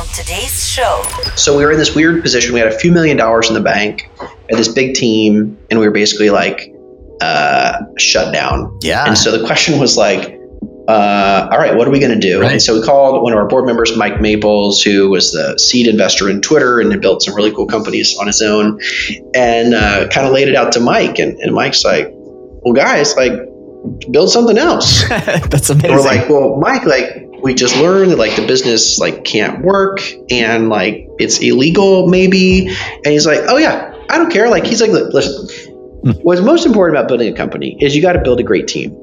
on today's show. So we were in this weird position. We had a few million dollars in the bank, had this big team, and we were basically like uh, shut down. Yeah. And so the question was like, uh, all right, what are we going to do? Right. And so we called one of our board members, Mike Maples, who was the seed investor in Twitter and had built some really cool companies on his own, and uh, kind of laid it out to Mike. And, and Mike's like, well, guys, like, build something else. That's And amazing. we're like, well, Mike, like we just learned that like the business like can't work and like it's illegal maybe. And he's like, oh yeah, I don't care. Like he's like, listen, hmm. what's most important about building a company is you got to build a great team,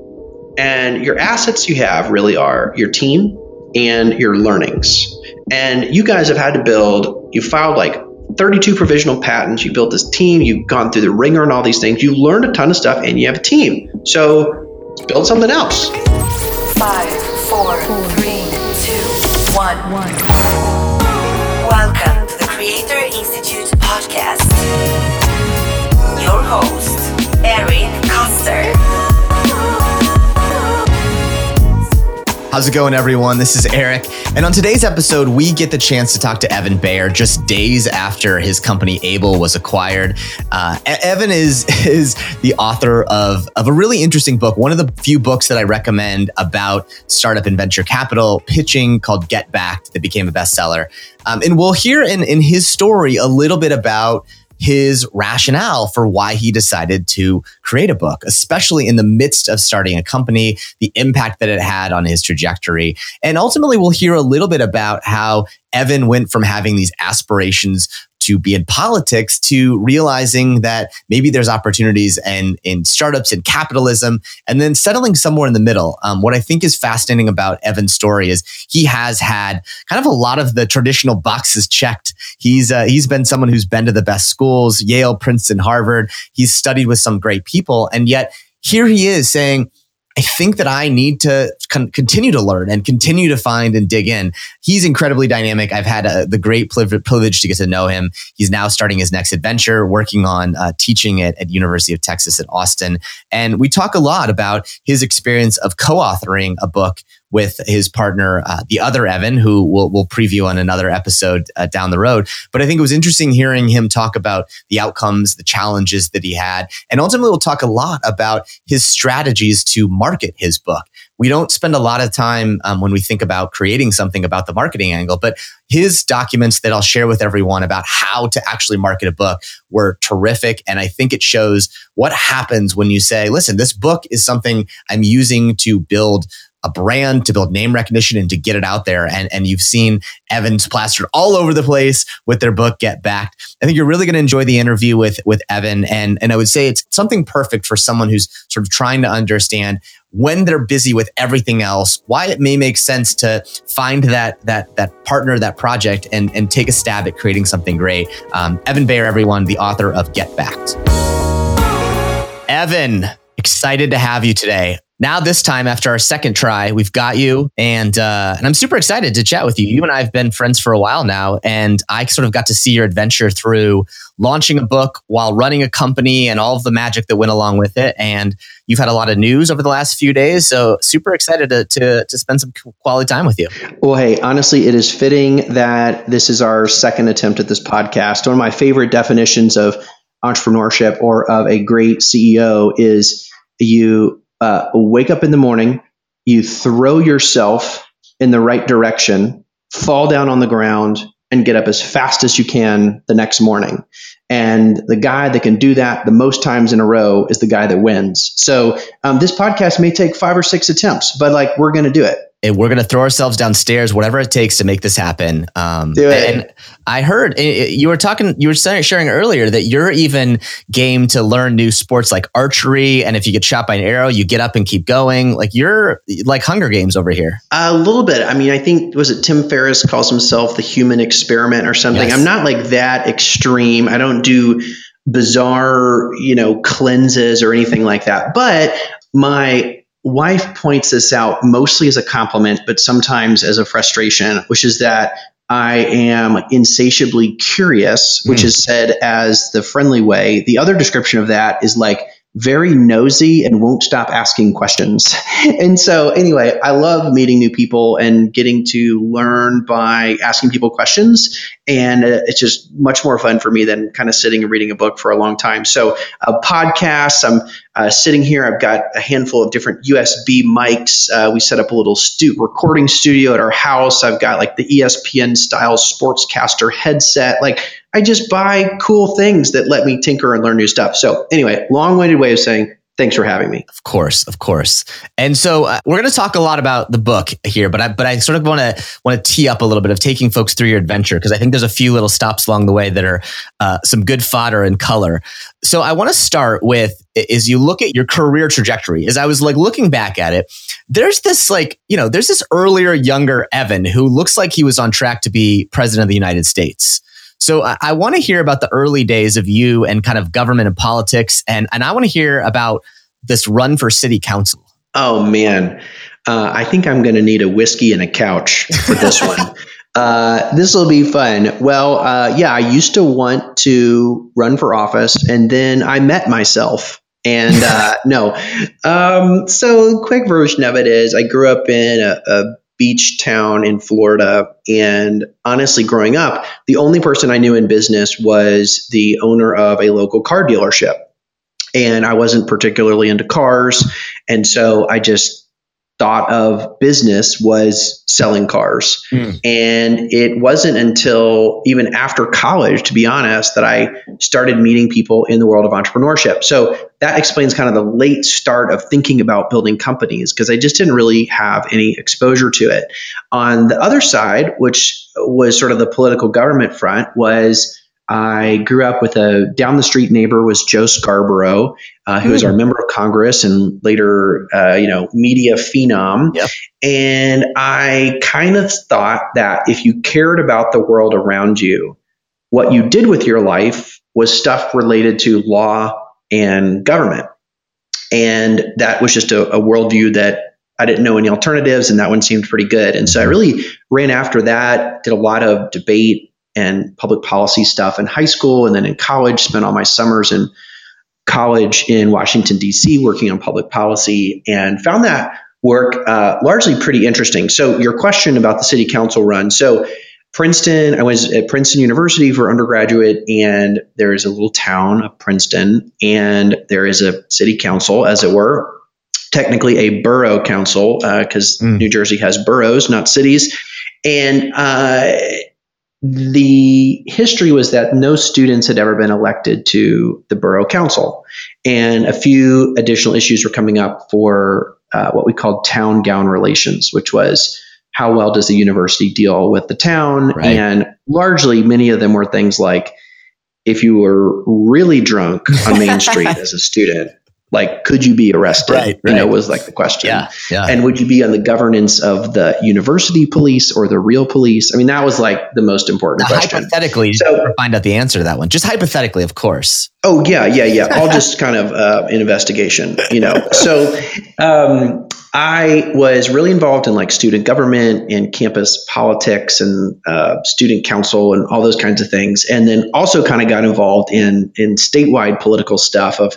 and your assets you have really are your team and your learnings. And you guys have had to build. You filed like 32 provisional patents. You built this team. You've gone through the ringer and all these things. You learned a ton of stuff, and you have a team. So let's build something else. Five, four, three, two, one. Welcome to the Creator Institute podcast. Your host, Erin Koester. How's it going, everyone? This is Eric. And on today's episode, we get the chance to talk to Evan Baehr just days after his company Able was acquired. Uh, Evan is, is the author of, of a really interesting book, one of the few books that I recommend about startup and venture capital pitching called Get Backed that became a bestseller. Um, and we'll hear in, in his story a little bit about his rationale for why he decided to create a book, especially in the midst of starting a company, the impact that it had on his trajectory. And ultimately, we'll hear a little bit about how Evan went from having these aspirations to be in politics to realizing that maybe there's opportunities and in startups and capitalism and then settling somewhere in the middle. Um, what I think is fascinating about Evan's story is he has had kind of a lot of the traditional boxes checked. He's uh, he's been someone who's been to the best schools, Yale, Princeton, Harvard. He's studied with some great people, and yet here he is saying. I think that I need to con- continue to learn and continue to find and dig in. He's incredibly dynamic. I've had uh, the great privilege to get to know him. He's now starting his next adventure, working on uh, teaching at, at University of Texas at Austin. And we talk a lot about his experience of co-authoring a book with his partner, uh, the other Evan, who we'll, we'll preview on another episode uh, down the road. But I think it was interesting hearing him talk about the outcomes, the challenges that he had. And ultimately, we'll talk a lot about his strategies to market his book. We don't spend a lot of time um, when we think about creating something about the marketing angle, but his documents that I'll share with everyone about how to actually market a book were terrific. And I think it shows what happens when you say, listen, this book is something I'm using to build a brand to build name recognition and to get it out there. And, and you've seen Evans plastered all over the place with their book Get Backed. I think you're really going to enjoy the interview with, with Evan. And, and I would say it's something perfect for someone who's sort of trying to understand when they're busy with everything else, why it may make sense to find that that that partner, that project, and and take a stab at creating something great. Um, Evan Baehr, everyone, the author of Get Backed. Evan, excited to have you today. Now, this time after our second try, we've got you, and uh, and I'm super excited to chat with you. You and I have been friends for a while now, and I sort of got to see your adventure through launching a book while running a company and all of the magic that went along with it. And you've had a lot of news over the last few days, so super excited to to, to spend some quality time with you. Well, hey, honestly, it is fitting that this is our second attempt at this podcast. One of my favorite definitions of entrepreneurship or of a great CEO is you uh, wake up in the morning, you throw yourself in the right direction, fall down on the ground, and get up as fast as you can the next morning. And the guy that can do that the most times in a row is the guy that wins. So um, this podcast may take five or six attempts, but like we're going to do it. We're going to throw ourselves downstairs, whatever it takes to make this happen. Um, Do it. And I heard eh, eh, you were talking, you were sharing earlier that you're even game to learn new sports like archery. And if you get shot by an arrow, you get up and keep going. Like you're like Hunger Games over here. A little bit. I mean, I think was it Tim Ferriss calls himself the human experiment or something. Yes. I'm not like that extreme. I don't do bizarre, you know, cleanses or anything like that. But my wife points this out mostly as a compliment, but sometimes as a frustration, which is that I am insatiably curious, which Mm. is said as the friendly way. The other description of that is like very nosy and won't stop asking questions. And so, anyway, I love meeting new people and getting to learn by asking people questions. And uh, it's just much more fun for me than kind of sitting and reading a book for a long time. So, uh, podcasts, I'm uh, sitting here, I've got a handful of different USB mics. Uh, we set up a little stu- recording studio at our house. I've got like the ESPN style sportscaster headset. Like, I just buy cool things that let me tinker and learn new stuff. So, anyway, long winded way of saying thanks for having me. Of course, of course. And so uh, we're going to talk a lot about the book here, but I but I sort of want to want to tee up a little bit of taking folks through your adventure because I think there's a few little stops along the way that are uh, some good fodder and color. So I want to start with is you look at your career trajectory. As I was like looking back at it, there's this like you know there's this earlier younger Evan who looks like he was on track to be president of the United States. So I, I want to hear about the early days of you and kind of government and politics, and and I want to hear about this run for city council. Oh man, uh, I think I'm going to need a whiskey and a couch for this one. Uh, this will be fun. Well, uh, yeah, I used to want to run for office, and then I met myself. And uh, no, um, so quick version of it is I grew up in a, a beach town in Florida. And honestly, growing up, the only person I knew in business was the owner of a local car dealership. And I wasn't particularly into cars. And so I just thought of business was selling cars. Mm. And it wasn't until even after college, to be honest, that I started meeting people in the world of entrepreneurship. So that explains kind of the late start of thinking about building companies because I just didn't really have any exposure to it. On the other side, which was sort of the political government front, was I grew up with a down the street neighbor was Joe Scarborough, uh, who mm. was our hmm. member of Congress and later, uh, you know, media phenom. Yep. And I kind of thought that if you cared about the world around you, what you did with your life was stuff related to law and government. And that was just a, a worldview that I didn't know any alternatives, and that one seemed pretty good. And so I really ran after that, did a lot of debate and public policy stuff in high school and then in college, spent all my summers in college in Washington, D.C., working on public policy, and found that work uh, largely pretty interesting. So, your question about the city council run. So, Princeton, I was at Princeton University for undergraduate, and there is a little town of Princeton, and there is a city council, as it were, technically a borough council, because uh, mm. New Jersey has boroughs, not cities. And uh, the history was that no students had ever been elected to the borough council. And a few additional issues were coming up for uh, what we called town gown relations, which was how well does the university deal with the town? Right. And largely, many of them were things like if you were really drunk on Main Street as a student, like could you be arrested? Right, right. you know was like the question. Yeah, yeah. And would you be on the governance of the university police or the real police? I mean that was like the most important now, question. hypothetically so find out the answer to that one. Just hypothetically of course. Oh yeah yeah yeah. All just kind of uh, an investigation you know. So um, I was really involved in like student government and campus politics and uh, student council and all those kinds of things, and then also kind of got involved in in statewide political stuff of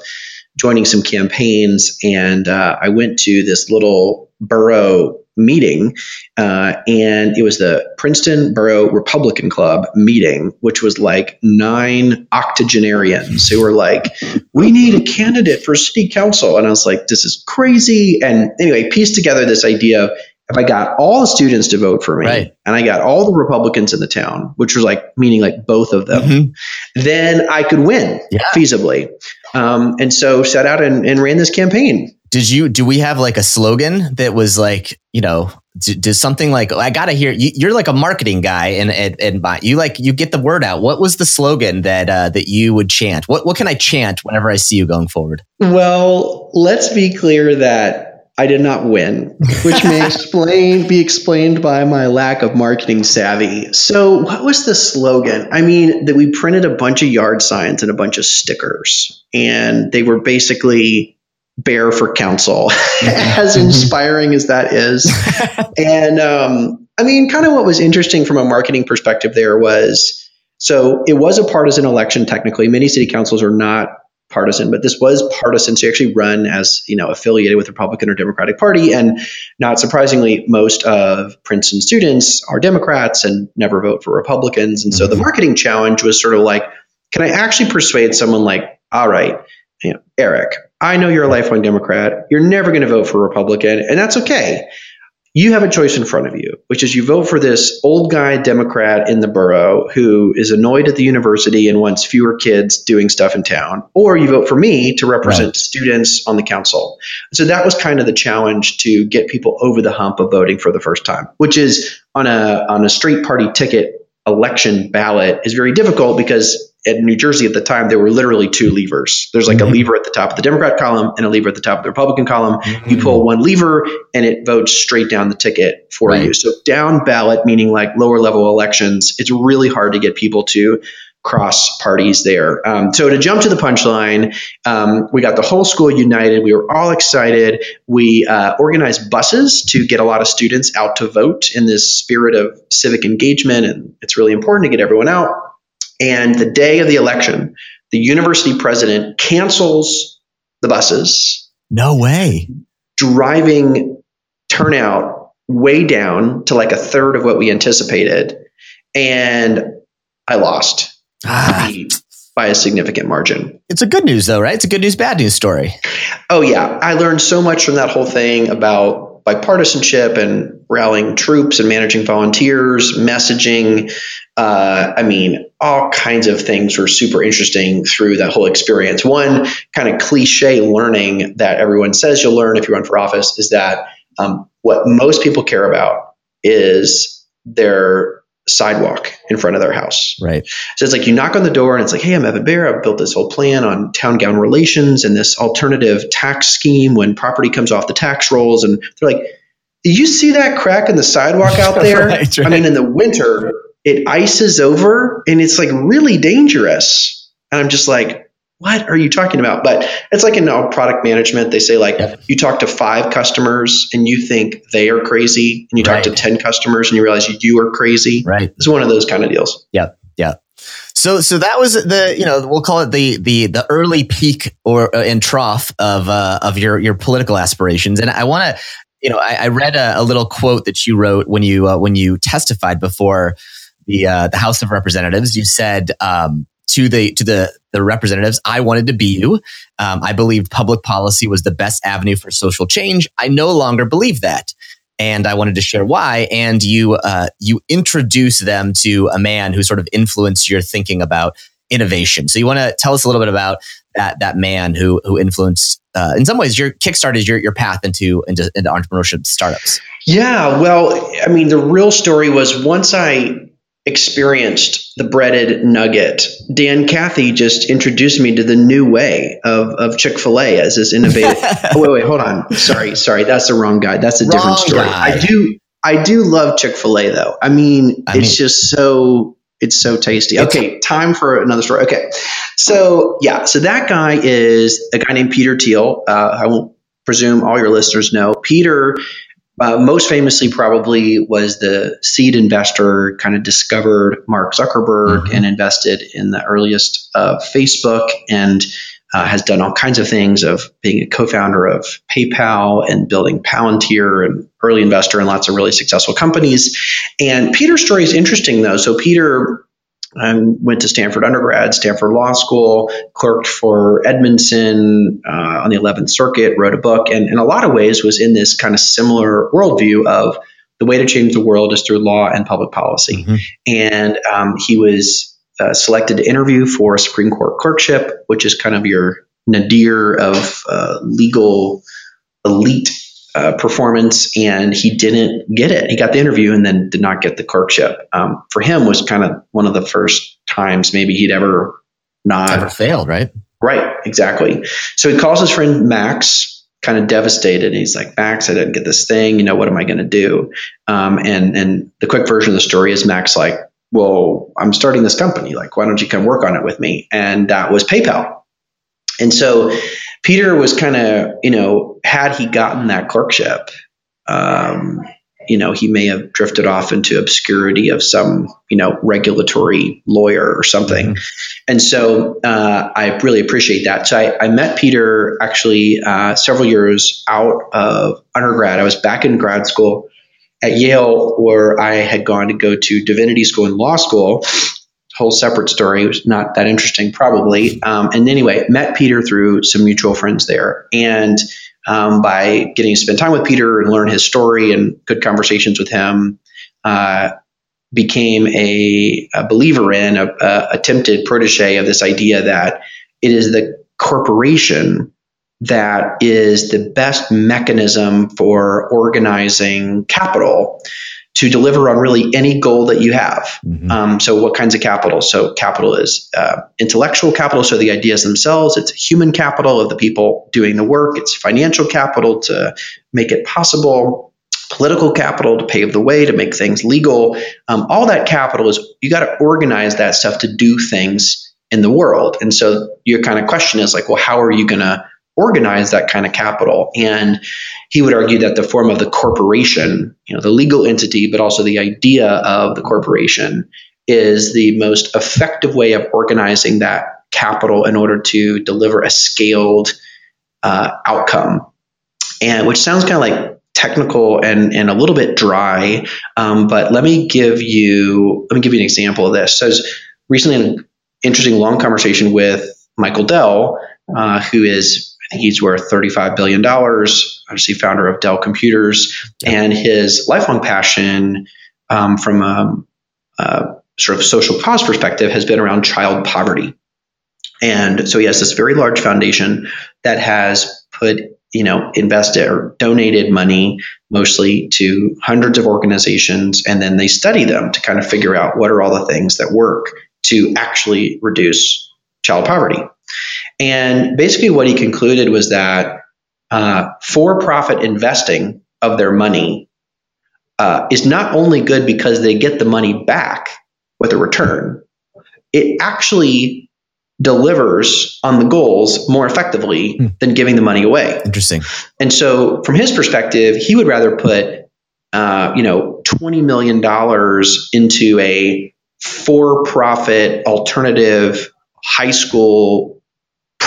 joining some campaigns, and uh, I went to this little borough meeting, uh, and it was the Princeton Borough Republican Club meeting, which was like nine octogenarians who were like, "We need a candidate for city council," and I was like, "This is crazy." And anyway, pieced together this idea of if I got all the students to vote for me right. and I got all the Republicans in the town, which was like meaning like both of them, mm-hmm. then I could win yeah. feasibly. Um, and so set out and, and, ran this campaign. Did you, do we have like a slogan that was like, you know, does something like, I got to hear, you, are like a marketing guy and, and, and you like, you get the word out. What was the slogan that, uh, that you would chant? What, what can I chant whenever I see you going forward? Well, let's be clear that I did not win, which may explain be explained by my lack of marketing savvy. So, what was the slogan? I mean, that we printed a bunch of yard signs and a bunch of stickers, and they were basically Baehr for council, as inspiring as that is. and um, I mean, kind of what was interesting from a marketing perspective there was so it was a partisan election technically. Many city councils are not partisan, but this was partisan. So you actually run as you know affiliated with Republican or Democratic Party, and not surprisingly, most of Princeton students are Democrats and never vote for Republicans. And so the mm-hmm. marketing challenge was sort of like, can I actually persuade someone like, all right, you know, Eric, I know you're a lifelong Democrat. You're never going to vote for a Republican, and that's okay you have a choice in front of you, which is you vote for this old guy Democrat in the borough who is annoyed at the university and wants fewer kids doing stuff in town, or you vote for me to represent right. students on the council. So that was kind of the challenge to get people over the hump of voting for the first time, which is on a on a straight party ticket election ballot is very difficult because in New Jersey at the time, there were literally two levers. There's like mm-hmm. a lever at the top of the Democrat column and a lever at the top of the Republican column. Mm-hmm. You pull one lever and it votes straight down the ticket for right. you. So down ballot, meaning like lower level elections, it's really hard to get people to cross parties there. Um, so to jump to the punchline, um, we got the whole school united. We were all excited. We uh, organized buses to get a lot of students out to vote in this spirit of civic engagement, and it's really important to get everyone out. And the day of the election, the university president cancels the buses. No way. Driving turnout way down to like a third of what we anticipated. And I lost ah. by a significant margin. It's a good news, though, right? It's a good news, bad news story. Oh, yeah. I learned so much from that whole thing about bipartisanship and rallying troops and managing volunteers, messaging, uh, I mean, all kinds of things were super interesting through that whole experience. One kind of cliche learning that everyone says you'll learn if you run for office is that um, what most people care about is their sidewalk in front of their house. Right. So it's like you knock on the door and it's like, hey, I'm Evan Baehr. I've built this whole plan on town gown relations and this alternative tax scheme when property comes off the tax rolls. And they're like, you see that crack in the sidewalk out there? right, right. I mean, in the winter, it ices over and it's like really dangerous. And I'm just like, what are you talking about? But it's like in all product management, they say like yep. you talk to five customers and you think they are crazy, and you talk right. to ten customers and you realize you are crazy. Right, it's one of those kind of deals. Yeah, yeah. So, so that was the you know we'll call it the the the early peak or uh, and trough of uh, of your your political aspirations, and I want to you know I, I read a, a, little quote that you wrote when you uh, when you testified before the uh, the House of Representatives, you said um, to the to the the representatives, I wanted to be you. Um, I believed public policy was the best avenue for social change. I no longer believe that, and I wanted to share why. And you uh, you introduce them to a man who sort of influenced your thinking about innovation. So you want to tell us a little bit about that that man who who influenced uh, in some ways your kickstarted your your path into, into into entrepreneurship startups. Yeah, well, I mean, the real story was once I experienced the breaded nugget, Dan Cathy just introduced me to the new way of, of Chick fil A as this innovative. oh, wait, wait, hold on. Sorry, sorry. That's the wrong guy. That's a wrong different story. Guy. I do, I do love Chick fil A though. I mean, I it's mean, just so, it's so tasty. Okay, time for another story. Okay. So, yeah, so that guy is a guy named Peter Thiel. Uh, I won't presume all your listeners know. Peter uh, most famously, probably was the seed investor, kind of discovered Mark Zuckerberg mm-hmm. and invested in the earliest of Facebook and uh, has done all kinds of things of being a co-founder of PayPal and building Palantir and early investor in lots of really successful companies. And Peter's story is interesting though. So Peter I went to Stanford undergrad, Stanford Law School, clerked for Edmondson uh, on the 11th Circuit, wrote a book, and in a lot of ways was in this kind of similar worldview of the way to change the world is through law and public policy. Mm-hmm. And um, he was uh, selected to interview for a Supreme Court clerkship, which is kind of your nadir of uh, legal elite uh, performance and he didn't get it. He got the interview and then did not get the clerkship. Um, for him was kind of one of the first times maybe he'd ever not ever failed, right? Right, exactly. So he calls his friend Max, kind of devastated. And he's like, Max, I didn't get this thing. You know, what am I going to do? Um, and and the quick version of the story is Max like, well, I'm starting this company. Like, why don't you come work on it with me? And that was PayPal. And so Peter was kind of, you know, had he gotten that clerkship, um, you know, he may have drifted off into obscurity of some, you know, regulatory lawyer or something. Mm-hmm. And so uh, I really appreciate that. So I, I met Peter actually uh, several years out of undergrad. I was back in grad school at Yale, where I had gone to go to divinity school and law school. Whole separate story. It was not that interesting, probably. Um, and anyway, met Peter through some mutual friends there. And um, by getting to spend time with Peter and learn his story and good conversations with him, uh, became a, a, believer in, a, a attempted protege of this idea that it is the corporation that is the best mechanism for organizing capital to deliver on really any goal that you have. Mm-hmm. Um, so, what kinds of capital? So, capital is uh, intellectual capital, so the ideas themselves. It's human capital of the people doing the work. It's financial capital to make it possible. Political capital to pave the way to make things legal. Um, all that capital is you got to organize that stuff to do things in the world. And so your kind of question is like, well, how are you going to organize that kind of capital. And he would argue that the form of the corporation, you know, the legal entity, but also the idea of the corporation is the most effective way of organizing that capital in order to deliver a scaled uh, outcome. And which sounds kind of like technical and, and a little bit dry, um, but let me give you let me give you an example of this. So, I was recently an interesting long conversation with Michael Dell, uh, who is he's worth $35 billion, obviously founder of Dell Computers. And his lifelong passion um, from a, a, sort of social cause perspective has been around child poverty. And so he has this very large foundation that has put, you know, invested or donated money mostly to hundreds of organizations. And then they study them to kind of figure out what are all the things that work to actually reduce child poverty. And basically, what he concluded was that uh, for profit investing of their money uh, is not only good because they get the money back with a return, it actually delivers on the goals more effectively hmm. than giving the money away. Interesting. And so, from his perspective, he would rather put, uh, you know, twenty million dollars into a for-profit alternative high school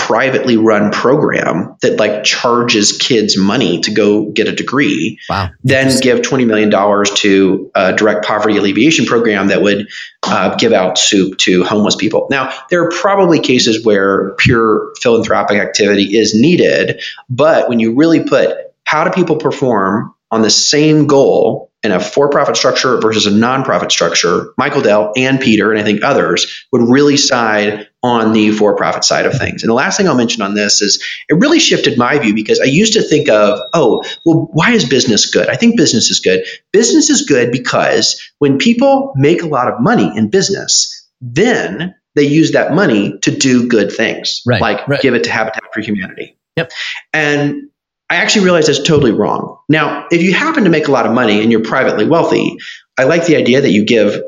privately run program that like charges kids money to go get a degree. Wow. Then give $20 million to a direct poverty alleviation program that would uh, give out soup to homeless people. Now, there are probably cases where pure philanthropic activity is needed, but when you really put how do people perform on the same goal in a for-profit structure versus a nonprofit structure, Michael Dell and Peter and I think others would really side on the for-profit side of things. And the last thing I'll mention on this is it really shifted my view because I used to think of, oh, well, why is business good? I think business is good. Business is good because when people make a lot of money in business, then they use that money to do good things, right, like right. give it to Habitat for Humanity. Yep. And I actually realized that's totally wrong. Now, if you happen to make a lot of money and you're privately wealthy, I like the idea that you give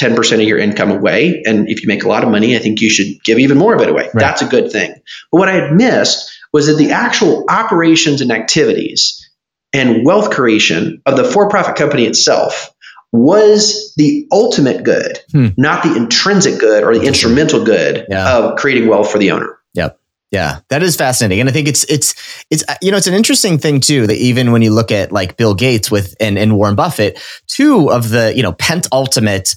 10% of your income away. And if you make a lot of money, I think you should give even more of it away. Right. That's a good thing. But what I had missed was that the actual operations and activities and wealth creation of the for profit company itself was the ultimate good, hmm. not the intrinsic good or the instrumental good yeah. of creating wealth for the owner. Yep. Yeah, that is fascinating, and I think it's it's it's uh, you know it's an interesting thing too that even when you look at like Bill Gates with and, and Warren Buffett, two of the you know pent ultimate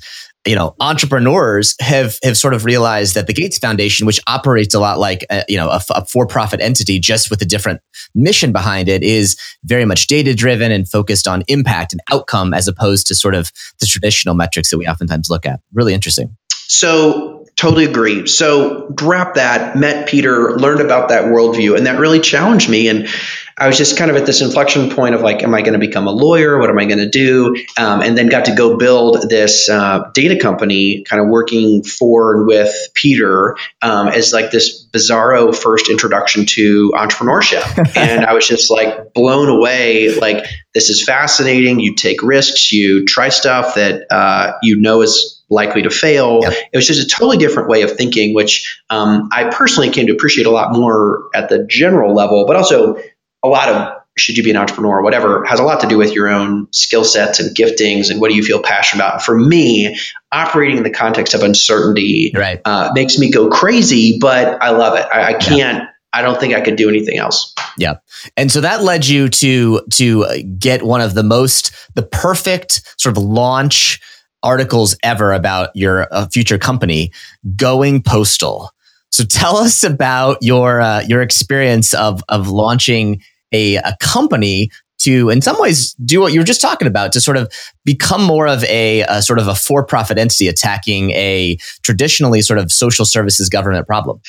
you know entrepreneurs have have sort of realized that the Gates Foundation, which operates a lot like a, you know a, a for profit entity, just with a different mission behind it, is very much data driven and focused on impact and outcome as opposed to sort of the traditional metrics that we oftentimes look at. Really interesting. So Totally agree. So wrap that, met Peter, learned about that worldview, and that really challenged me. And I was just kind of at this inflection point of like, am I going to become a lawyer? What am I going to do? Um, and then got to go build this uh, data company, kind of working for and with Peter um, as like this bizarro first introduction to entrepreneurship. and I was just like blown away. Like, this is fascinating. You take risks, you try stuff that uh, you know is likely to fail. Yep. It was just a totally different way of thinking, which um, I personally came to appreciate a lot more at the general level, but also a lot of should you be an entrepreneur or whatever has a lot to do with your own skill sets and giftings and what do you feel passionate about. For me, operating in the context of uncertainty right. uh, makes me go crazy, but I love it. I, I can't. Yeah. I don't think I could do anything else. Yeah. And so that led you to to get one of the most the perfect sort of launch articles ever about your uh, future company going postal. So tell us about your uh, your experience of of launching a, a company to, in some ways, do what you were just talking about to sort of become more of a, a sort of a for profit entity attacking a traditionally sort of social services government problem?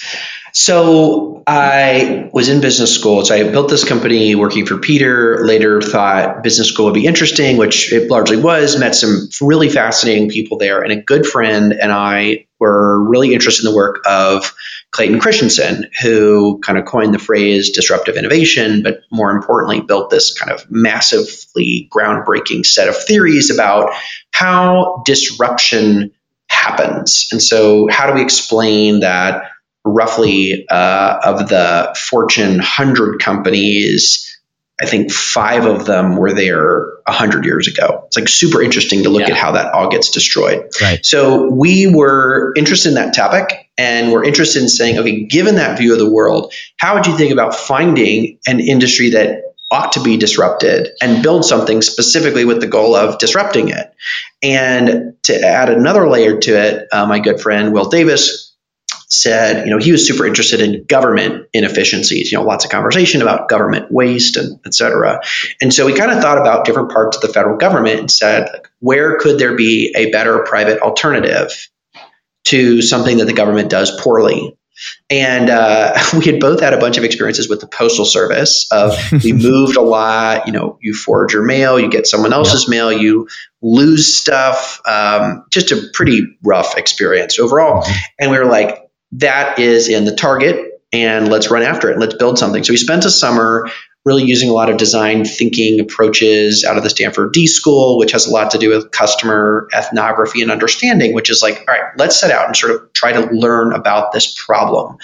So I was in business school. So I built this company working for Peter. Later thought business school would be interesting, which it largely was. Met some really fascinating people there, and a good friend and I were really interested in the work of Clayton Christensen, who kind of coined the phrase disruptive innovation, but more importantly, built this kind of massively groundbreaking set of theories about how disruption happens. And so, how do we explain that roughly uh, of the Fortune 100 companies? I think five of them were there hundred years ago. It's like super interesting to look yeah. at how that all gets destroyed. Right. So we were interested in that topic and we're interested in saying, okay, given that view of the world, how would you think about finding an industry that ought to be disrupted and build something specifically with the goal of disrupting it? And to add another layer to it, uh, my good friend Will Davis said, you know, he was super interested in government inefficiencies, you know, lots of conversation about government waste and et cetera. And so we kind of thought about different parts of the federal government and said, like, where could there be a better private alternative to something that the government does poorly? And uh, we had both had a bunch of experiences with the postal service. Of we moved a lot. You know, you forge your mail, you get someone else's mail, you lose stuff. Um, just a pretty rough experience overall. Mm-hmm. And we were like, that is in the target and let's run after it and let's build something. So we spent a summer really using a lot of design thinking approaches out of the Stanford D School, which has a lot to do with customer ethnography and understanding, which is like, all right, let's set out and sort of try to learn about this problem.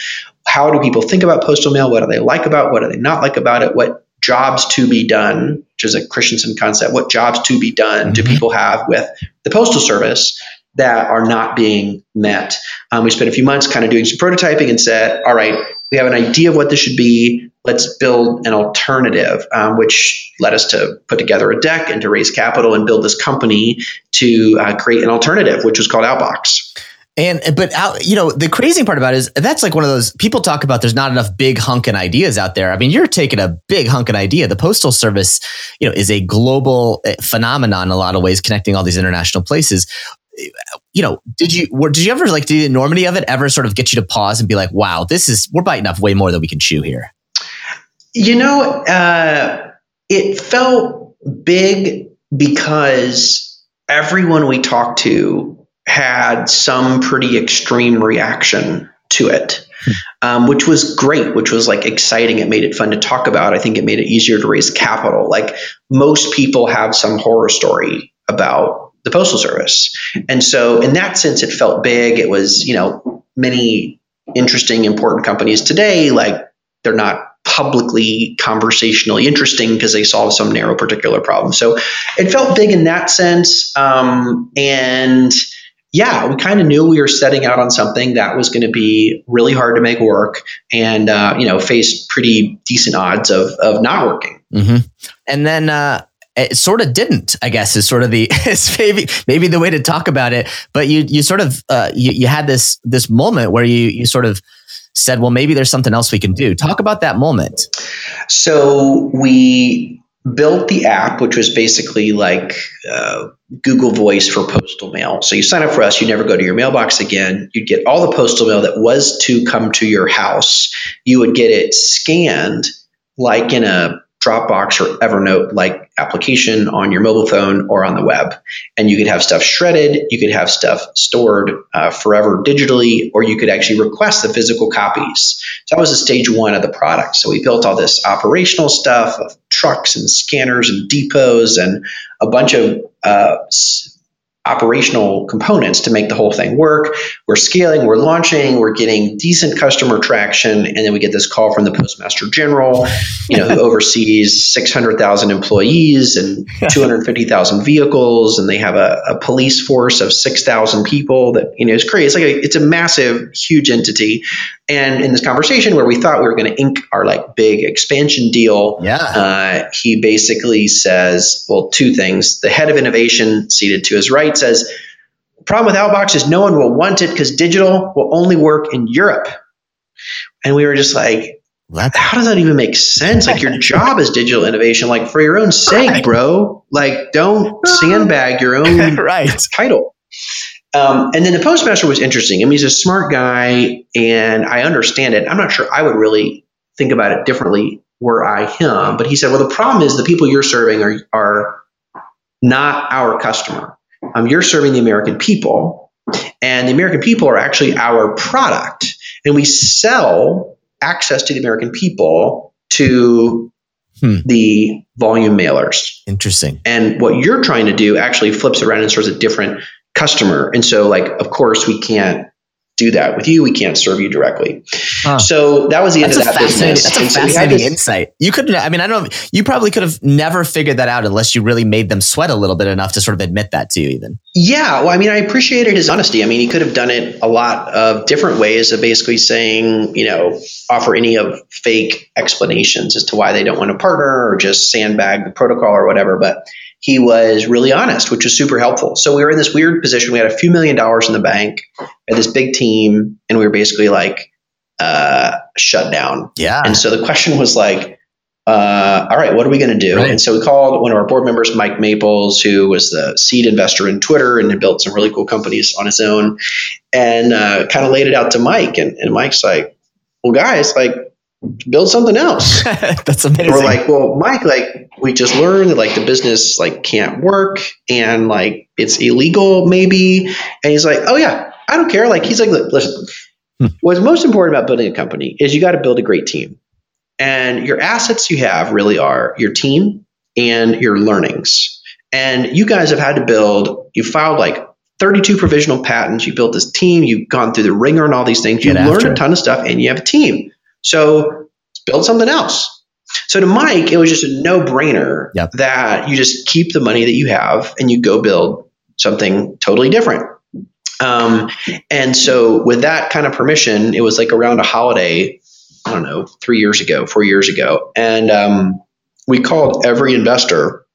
How do people think about postal mail? What do they like about it? What do they not like about it? What jobs to be done, which is a Christensen concept, what jobs to be done mm-hmm. do people have with the postal service? That are not being met. Um, we spent a few months kind of doing some prototyping and said, all right, we have an idea of what this should be. Let's build an alternative, um, which led us to put together a deck and to raise capital and build this company to uh, create an alternative, which was called Outbox. And but out, you know the crazy part about it is that's like one of those people talk about. There's not enough big hunkin' ideas out there. I mean, you're taking a big hunkin' idea. The postal service, you know, is a global eh, phenomenon in a lot of ways, connecting all these international places you know, did you did you ever like did the enormity of it ever sort of get you to pause and be like, wow, this is we're biting off way more than we can chew here? You know, uh, it felt big because everyone we talked to had some pretty extreme reaction to it. Hmm. Um, which was great, which was like exciting. It made it fun to talk about. I think it made it easier to raise capital. Like most people have some horror story about the postal service. And so in that sense, it felt big. It was, you know, many interesting, important companies today, like they're not publicly conversationally interesting because they solve some narrow particular problem. So it felt big in that sense. Um, and yeah, we kind of knew we were setting out on something that was going to be really hard to make work and, uh, you know, face pretty decent odds of, of not working. Mm-hmm. And then, uh, it sort of didn't i guess is sort of the is maybe maybe the way to talk about it. But you you sort of uh, you, you had this this moment where you you sort of said well maybe there's something else we can do. Talk about that moment. So we built the app which was basically like uh, google voice for postal mail. So you sign up for us you never go to your mailbox again. You'd get all the postal mail that was to come to your house. You would get it scanned like in a Dropbox or Evernote like application on your mobile phone or on the web. And you could have stuff shredded, you could have stuff stored uh, forever digitally, or you could actually request the physical copies. So that was the stage one of the product. So we built all this operational stuff of trucks and scanners and depots and a bunch of uh, operational components to make the whole thing work. We're scaling, we're launching, we're getting decent customer traction, and then we get this call from the Postmaster General, you know, who oversees 600,000 employees and 250,000 vehicles, and they have a, a police force of 6,000 people. That you know is crazy. It's like a, it's a massive, huge entity. And in this conversation where we thought we were going to ink our like big expansion deal, Yeah. uh, he basically says, well, two things. The head of innovation, seated to his right, says, the problem with Outbox is no one will want it because digital will only work in Europe. And we were just like, how does that even make sense? Like your job is digital innovation. Like for your own sake, Right. bro. Like don't sandbag your own right. title. Um, and then the postmaster was interesting. I mean, he's a smart guy, and I understand it. I'm not sure I would really think about it differently were I him. But he said, "Well, the problem is the people you're serving are are not our customer. Um, you're serving the American people, and the American people are actually our product, and we sell access to the American people to Hmm. the volume mailers." Interesting. And what you're trying to do actually flips around and serves a different customer. And so, like, of course, we can't do that with you. We can't serve you directly. Huh. So that was the end That's of that business. That's a And so fascinating this- insight. You couldn't. I mean, I don't. You probably could have never figured that out unless you really made them sweat a little bit enough to sort of admit that to you. Even. Yeah, well, I mean, I appreciated his honesty. I mean, he could have done it a lot of different ways of basically saying, you know, offer any of fake explanations as to why they don't want to partner or just sandbag the protocol or whatever. But he was really honest, which was super helpful. So we were in this weird position. We had a few million dollars in the bank, had this big team, and we were basically like uh, shut down. Yeah. And so the question was like, uh, all right, what are we going to do? Right. And so we called one of our board members, Mike Maples, who was the seed investor in Twitter and had built some really cool companies on his own, and uh, kind of laid it out to Mike. And, and Mike's like, well, guys, like, build something else. That's amazing. We're like, well, Mike, like, we just learned that like the business like can't work and like it's illegal maybe. And he's like, oh yeah, I don't care. Like, he's like, listen, Hmm. what's most important about building a company is you got to build a great team. And your assets you have really are your team and your learnings. And you guys have had to build, you filed like 32 provisional patents, you built this team, you've gone through the ringer and all these things, you learned a ton of stuff, and you have a team. So build something else. So to Mike, it was just a no brainer Yep. that you just keep the money that you have and you go build something totally different. Um, and so with that kind of permission, it was like around a holiday, I don't know, three years ago, four years ago. And um, we called every investor,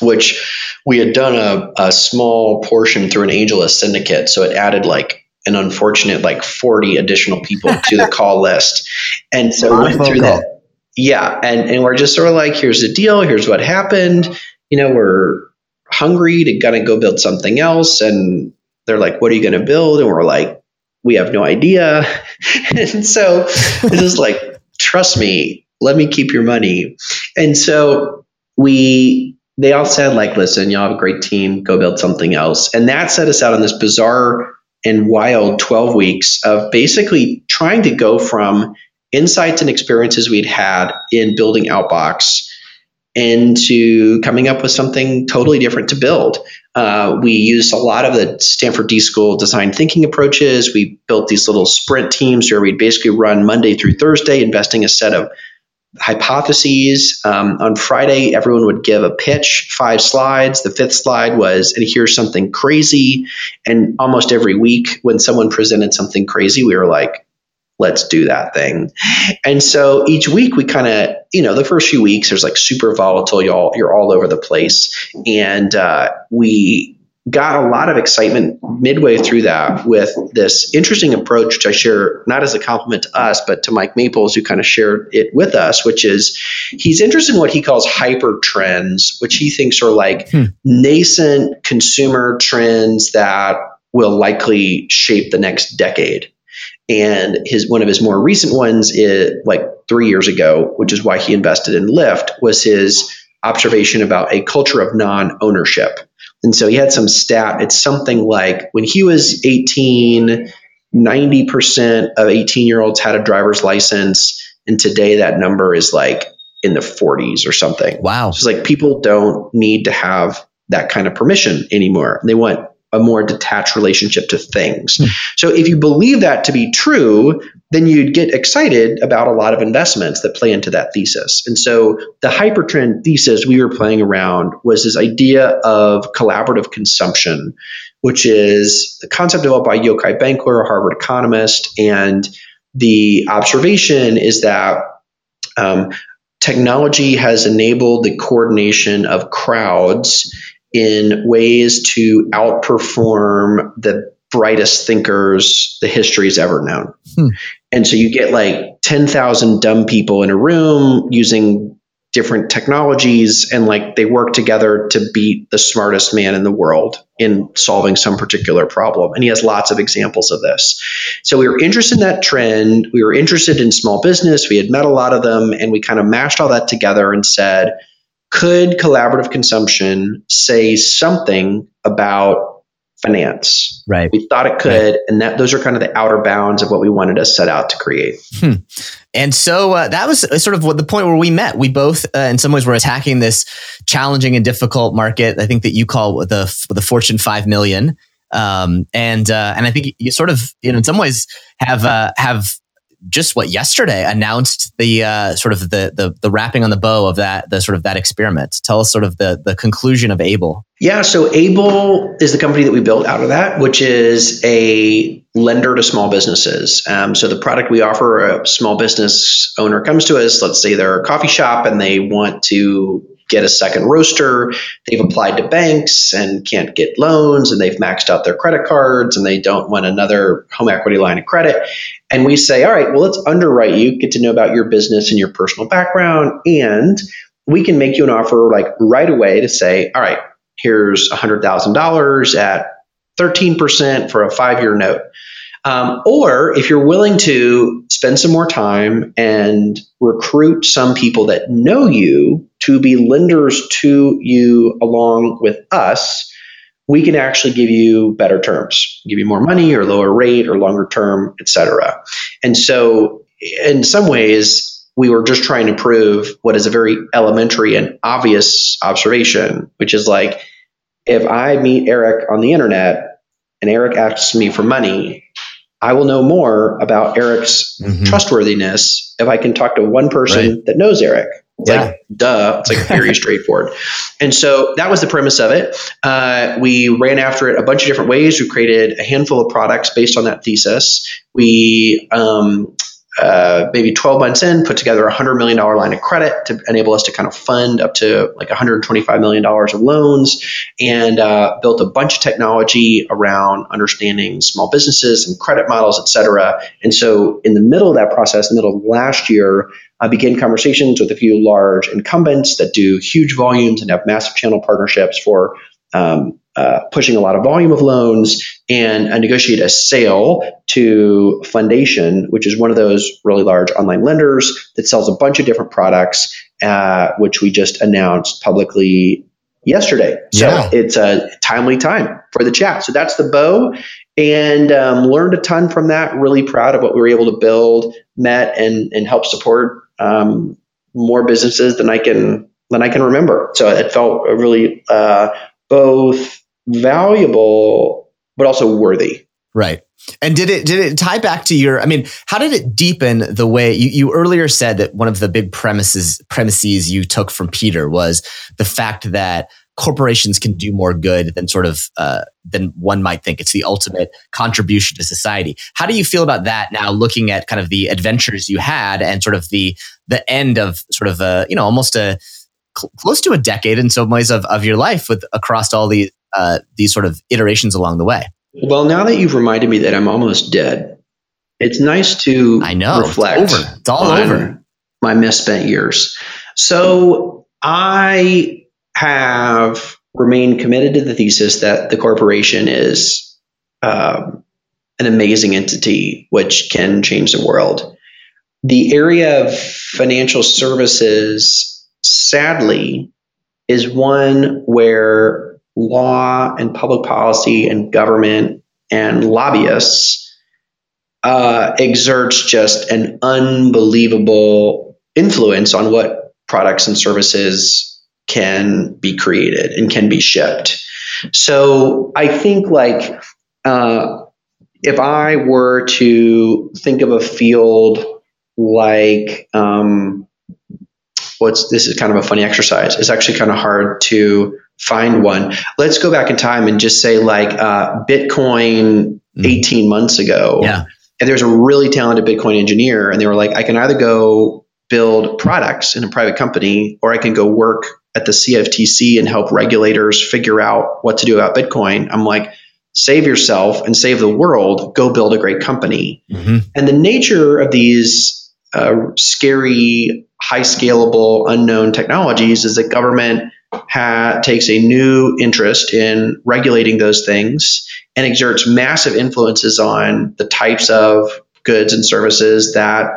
which we had done a, a small portion through an AngelList syndicate. So it added like an unfortunate like 40 additional people to the call list. And so we went through call. that. Yeah. And, and we're just sort of like, here's the deal. Here's what happened. You know, we're hungry to kind of go build something else. And they're like, what are you going to build? And we're like, we have no idea. and so it's just like, trust me, let me keep your money. And so we, they all said like, listen, y'all have a great team, go build something else. And that set us out on this bizarre and wild 12 weeks of basically trying to go from insights and experiences we'd had in building Outbox into coming up with something totally different to build. Uh, we used a lot of the Stanford D School design thinking approaches. We built these little sprint teams where we'd basically run Monday through Thursday, investing a set of hypotheses. Um, on Friday, everyone would give a pitch, five slides. The fifth slide was, and here's something crazy. And almost every week, when someone presented something crazy, we were like, let's do that thing. And so each week we kind of, you know, the first few weeks there's like super volatile. Y'all, you're all over the place, and uh, we got a lot of excitement midway through that with this interesting approach, which I share not as a compliment to us, but to Mike Maples, who kind of shared it with us, which is he's interested in what he calls hyper trends, which he thinks are like Hmm. nascent consumer trends that will likely shape the next decade. And his one of his more recent ones is like three years ago, which is why he invested in Lyft, was his observation about a culture of non-ownership. And so he had some stat. It's something like when he was 18, 90% of 18 year olds had a driver's license. And today that number is like in the 40s or something. wow. So it's like people don't need to have that kind of permission anymore. They want a more detached relationship to things. Hmm. So if you believe that to be true, then you'd get excited about a lot of investments that play into that thesis. And so the hypertrend thesis we were playing around was this idea of collaborative consumption, which is a concept developed by Yochai Benkler, a Harvard economist. And the observation is that um, technology has enabled the coordination of crowds in ways to outperform the brightest thinkers the history's ever known. Hmm. And so you get like 10,000 dumb people in a room using different technologies and like they work together to beat the smartest man in the world in solving some particular problem. And he has lots of examples of this. So we were interested in that trend. We were interested in small business. We had met a lot of them and we kind of mashed all that together and said, could collaborative consumption say something about finance? Right. We thought it could, right. and that those are kind of the outer bounds of what we wanted to set out to create. Hmm. And so uh, that was sort of what the point where we met. We both, uh, in some ways, were attacking this challenging and difficult market. I think that you call the the Fortune Five Million. Um, and uh, and I think you sort of, you know, in some ways, have uh, have just what yesterday announced the uh, sort of the, the the wrapping on the bow of that the sort of that experiment. Tell us sort of the the conclusion of Able. Yeah, so Able is the company that we built out of that, which is a lender to small businesses. Um, so the product we offer, a small business owner comes to us. Let's say they're a coffee shop and they want to get a second roaster. They've applied to banks and can't get loans, and they've maxed out their credit cards, and they don't want another home equity line of credit. And we say, all right, well, let's underwrite you, get to know about your business and your personal background, and we can make you an offer like right away to say, all right, here's $100,000 at 13% for a five year note. Um, or if you're willing to spend some more time and recruit some people that know you to be lenders to you along with us, we can actually give you better terms, give you more money or lower rate or longer term, et cetera. And so, in some ways, we were just trying to prove what is a very elementary and obvious observation, which is like, if I meet Eric on the internet and Eric asks me for money, I will know more about Eric's mm-hmm. trustworthiness if I can talk to one person right. that knows Eric. It's yeah. like, duh. It's like very straightforward. And so that was the premise of it. Uh, we ran after it a bunch of different ways. We created a handful of products based on that thesis. We um, uh, maybe 12 months in, put together a $100 million line of credit to enable us to kind of fund up to like $125 million of loans and uh, built a bunch of technology around understanding small businesses and credit models, et cetera. And so in the middle of that process, in the middle of last year, I began conversations with a few large incumbents that do huge volumes and have massive channel partnerships for um, uh, pushing a lot of volume of loans and uh, negotiate a sale to Fundation, which is one of those really large online lenders that sells a bunch of different products, uh, which we just announced publicly yesterday. So yeah. it's a timely time for the chat. So that's the bow. And um, learned a ton from that. Really proud of what we were able to build, met, and and help support um, more businesses than I can than I can remember. So it felt really uh, both valuable but also worthy. Right. And did it did it tie back to your I mean, how did it deepen the way you, you earlier said that one of the big premises premises you took from Peter was the fact that corporations can do more good than sort of uh, than one might think. It's the ultimate contribution to society. How do you feel about that now, looking at kind of the adventures you had and sort of the the end of sort of a you know almost a cl- close to a decade in some ways of, of your life with across all these uh, these sort of iterations along the way. Well, now that you've reminded me that I'm almost dead, it's nice to I know reflect. It's, over. it's all over. My misspent years. So I have remained committed to the thesis that the corporation is um, an amazing entity which can change the world. The area of financial services, sadly, is one where law and public policy and government and lobbyists uh, exerts just an unbelievable influence on what products and services can be created and can be shipped. So I think like uh, if I were to think of a field like um, what's this is kind of a funny exercise. It's actually kind of hard to find one. Let's go back in time and just say like uh, Bitcoin mm. 18 months ago. Yeah. And there's a really talented Bitcoin engineer, and they were like, I can either go build products in a private company, or I can go work at the CFTC and help regulators figure out what to do about Bitcoin. I'm like, save yourself and save the world, go build a great company. Mm-hmm. And the nature of these uh, scary, high scalable, unknown technologies is that government ha- takes a new interest in regulating those things and exerts massive influences on the types of goods and services that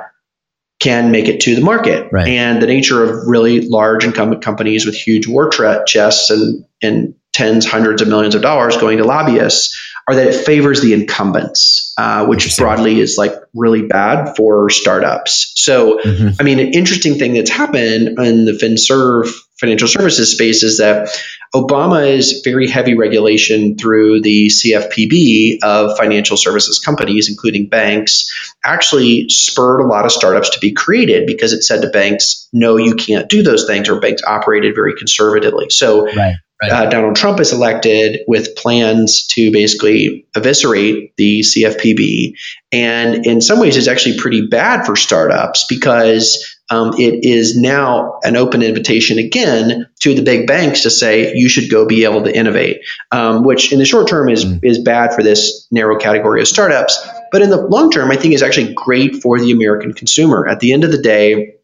can make it to the market. Right. And the nature of really large incumbent companies with huge war chests and, and tens, hundreds of millions of dollars going to lobbyists are that it favors the incumbents, uh, which broadly is like really bad for startups. So, mm-hmm. I mean, an interesting thing that's happened in the FinServ financial services space is that Obama's very heavy regulation through the CFPB of financial services companies, including banks, actually spurred a lot of startups to be created because it said to banks, no, you can't do those things, or banks operated very conservatively. So, right. Right. Uh, Donald Trump is elected with plans to basically eviscerate the CFPB. And in some ways, it's actually pretty bad for startups because um, it is now an open invitation again to the big banks to say you should go be able to innovate, um, which in the short term is mm. is bad for this narrow category of startups, but in the long term, I think is actually great for the American consumer. At the end of the day,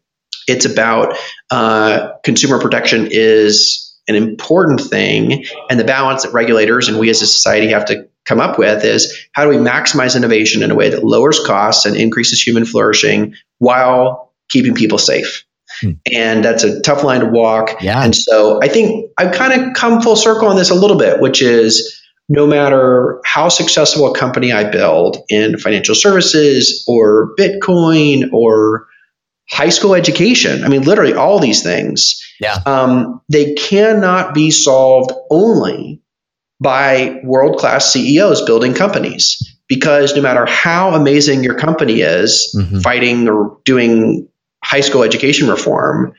it's about uh, consumer protection is an important thing, and the balance that regulators and we as a society have to come up with is how do we maximize innovation in a way that lowers costs and increases human flourishing while keeping people safe. Hmm. And that's a tough line to walk. Yeah. And so I think I've kind of come full circle on this a little bit, which is no matter how successful a company I build in financial services or Bitcoin or high school education, I mean, literally all these things, yeah. Um, they cannot be solved only by world class CEOs building companies. Because no matter how amazing your company is, mm-hmm. fighting or doing high school education reform,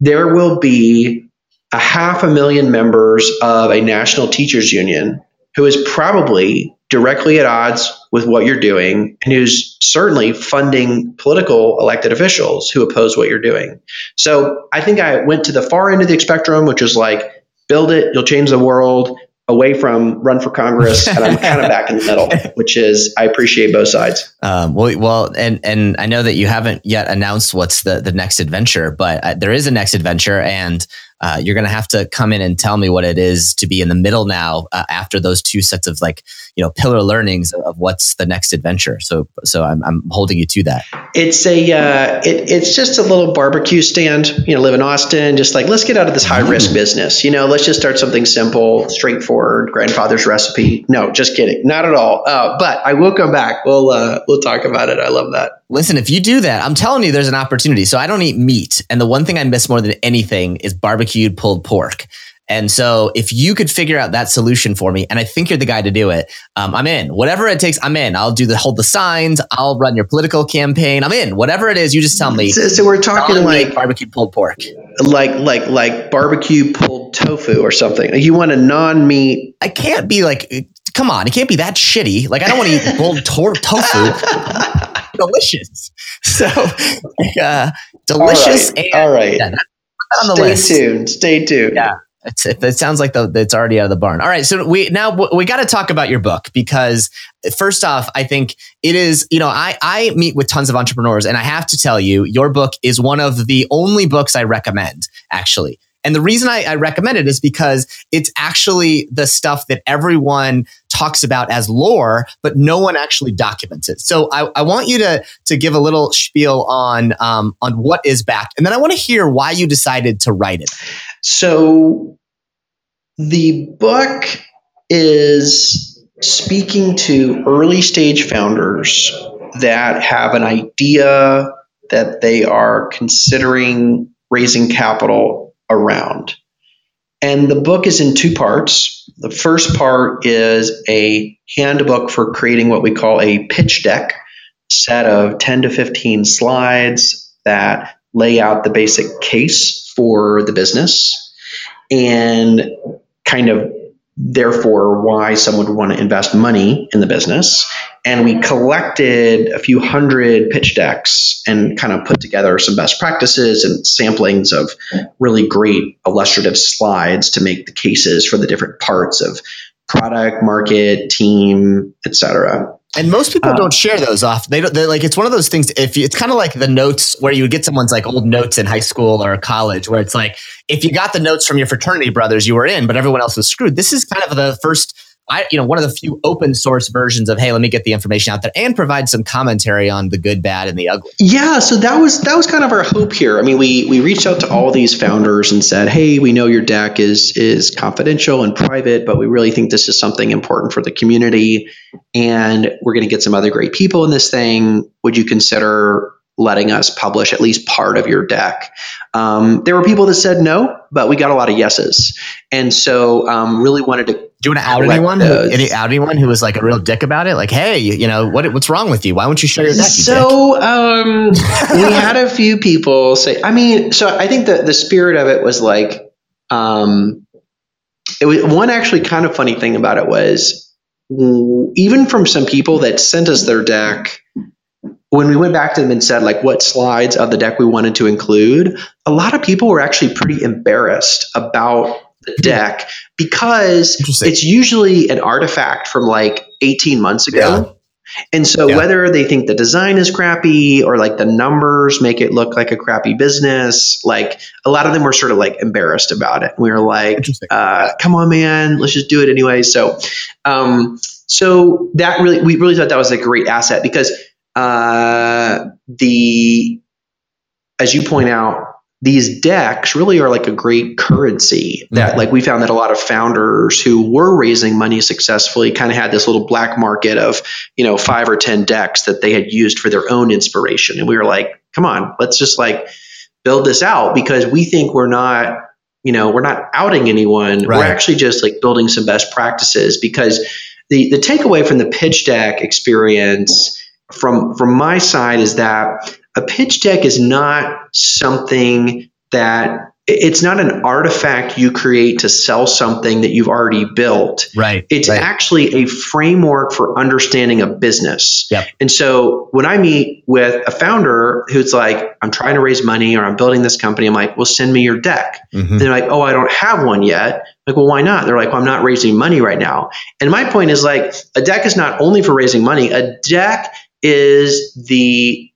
there will be a half a million members of a national teachers union who is probably directly at odds with what you're doing and who's certainly funding political elected officials who oppose what you're doing. So I think I went to the far end of the spectrum, which is like, build it, you'll change the world, away from run for Congress, and I'm kind of back in the middle, which is I appreciate both sides. Um, well, well, and and I know that you haven't yet announced what's the the next adventure, but uh, there is a next adventure, and uh, you're going to have to come in and tell me what it is to be in the middle now uh, after those two sets of like you know pillar learnings of, what's the next adventure. So so I'm, I'm holding you to that. It's a uh, it, it's just a little barbecue stand. You know, live in Austin. Just like let's get out of this high risk business. You know, let's just start something simple, straightforward, grandfather's recipe. No, just kidding, not at all. Uh, but I will come back. We'll uh, we'll talk about it. I love that. Listen, if you do that, I'm telling you, there's an opportunity. So I don't eat meat, and the one thing I miss more than anything is barbecued pulled pork. And so if you could figure out that solution for me, and I think you're the guy to do it, um, I'm in. Whatever it takes, I'm in. I'll do the hold the signs. I'll run your political campaign. I'm in. Whatever it is, you just tell me. So, so we're talking like barbecue pulled pork, like like like barbecue pulled tofu or something. You want a non meat? I can't be like. Come on, it can't be that shitty. Like I don't want to eat pulled to- tofu. delicious. So, uh, delicious. All right. And, All right. Yeah, on the Stay list. tuned. Stay tuned. Yeah. It's, it sounds like the, it's already out of the barn. All right, so we now we got to talk about your book because first off, I think it is. You know, I I meet with tons of entrepreneurs, and I have to tell you, your book is one of the only books I recommend. Actually, and the reason I, I, recommend it is because it's actually the stuff that everyone talks about as lore, but no one actually documents it. So I, I want you to to give a little spiel on um, on what is backed, and then I want to hear why you decided to write it. So the book is speaking to early stage founders that have an idea that they are considering raising capital around. And the book is in two parts. The first part is a handbook for creating what we call a pitch deck, set of 10 to 15 slides that lay out the basic case for the business and kind of therefore why someone would want to invest money in the business. And we collected a few hundred pitch decks and kind of put together some best practices and samplings of really great illustrative slides to make the cases for the different parts of product, market, team, etc. And most people uh, don't share those off. They don't. Like it's one of those things. If you, it's kind of like the notes where you would get someone's like old notes in high school or college, where it's like if you got the notes from your fraternity brothers, you were in, but everyone else was screwed. This is kind of the first I, you know, one of the few open source versions of, hey, let me get the information out there and provide some commentary on the good, bad, and the ugly. Yeah, so that was that was kind of our hope here. I mean, we we reached out to all these founders and said, hey, we know your deck is is confidential and private, but we really think this is something important for the community, and we're going to get some other great people in this thing. Would you consider letting us publish at least part of your deck. Um, there were people that said no, but we got a lot of yeses, and so um, really wanted to. Do you want to out anyone? Who, any out anyone who was like a real dick about it? Like, hey, you know what? What's wrong with you? Why won't you show your deck? so um, we had a few people say. I mean, so I think the the spirit of it was like, um, it was one actually kind of funny thing about it was even from some people that sent us their deck when we went back to them and said like what slides of the deck we wanted to include, a lot of people were actually pretty embarrassed about the deck because it's usually an artifact from like 18 months ago. Yeah. And so yeah. whether they think the design is crappy or like the numbers make it look like a crappy business, like a lot of them were sort of like embarrassed about it. We were like, uh, come on, man, let's just do it anyway. So, um, so that really, we really thought that was a great asset because uh, the as you point out, these decks really are like a great currency that like we found that a lot of founders who were raising money successfully kind of had this little black market of you know five or ten decks that they had used for their own inspiration. And we were like come on let's just like build this out because we think we're not you know we're not outing anyone. Right. we're actually just like building some best practices because the the takeaway from the pitch deck experience from from my side is that a pitch deck is not something that it's not an artifact you create to sell something that you've already built. Right. It's right. actually a framework for understanding a business. Yep. And so when I meet with a founder who's like, I'm trying to raise money or I'm building this company, I'm like, well, send me your deck. Mm-hmm. They're like, oh, I don't have one yet. I'm like, well, why not? They're like, well, I'm not raising money right now. And my point is like, a deck is not only for raising money, a deck is the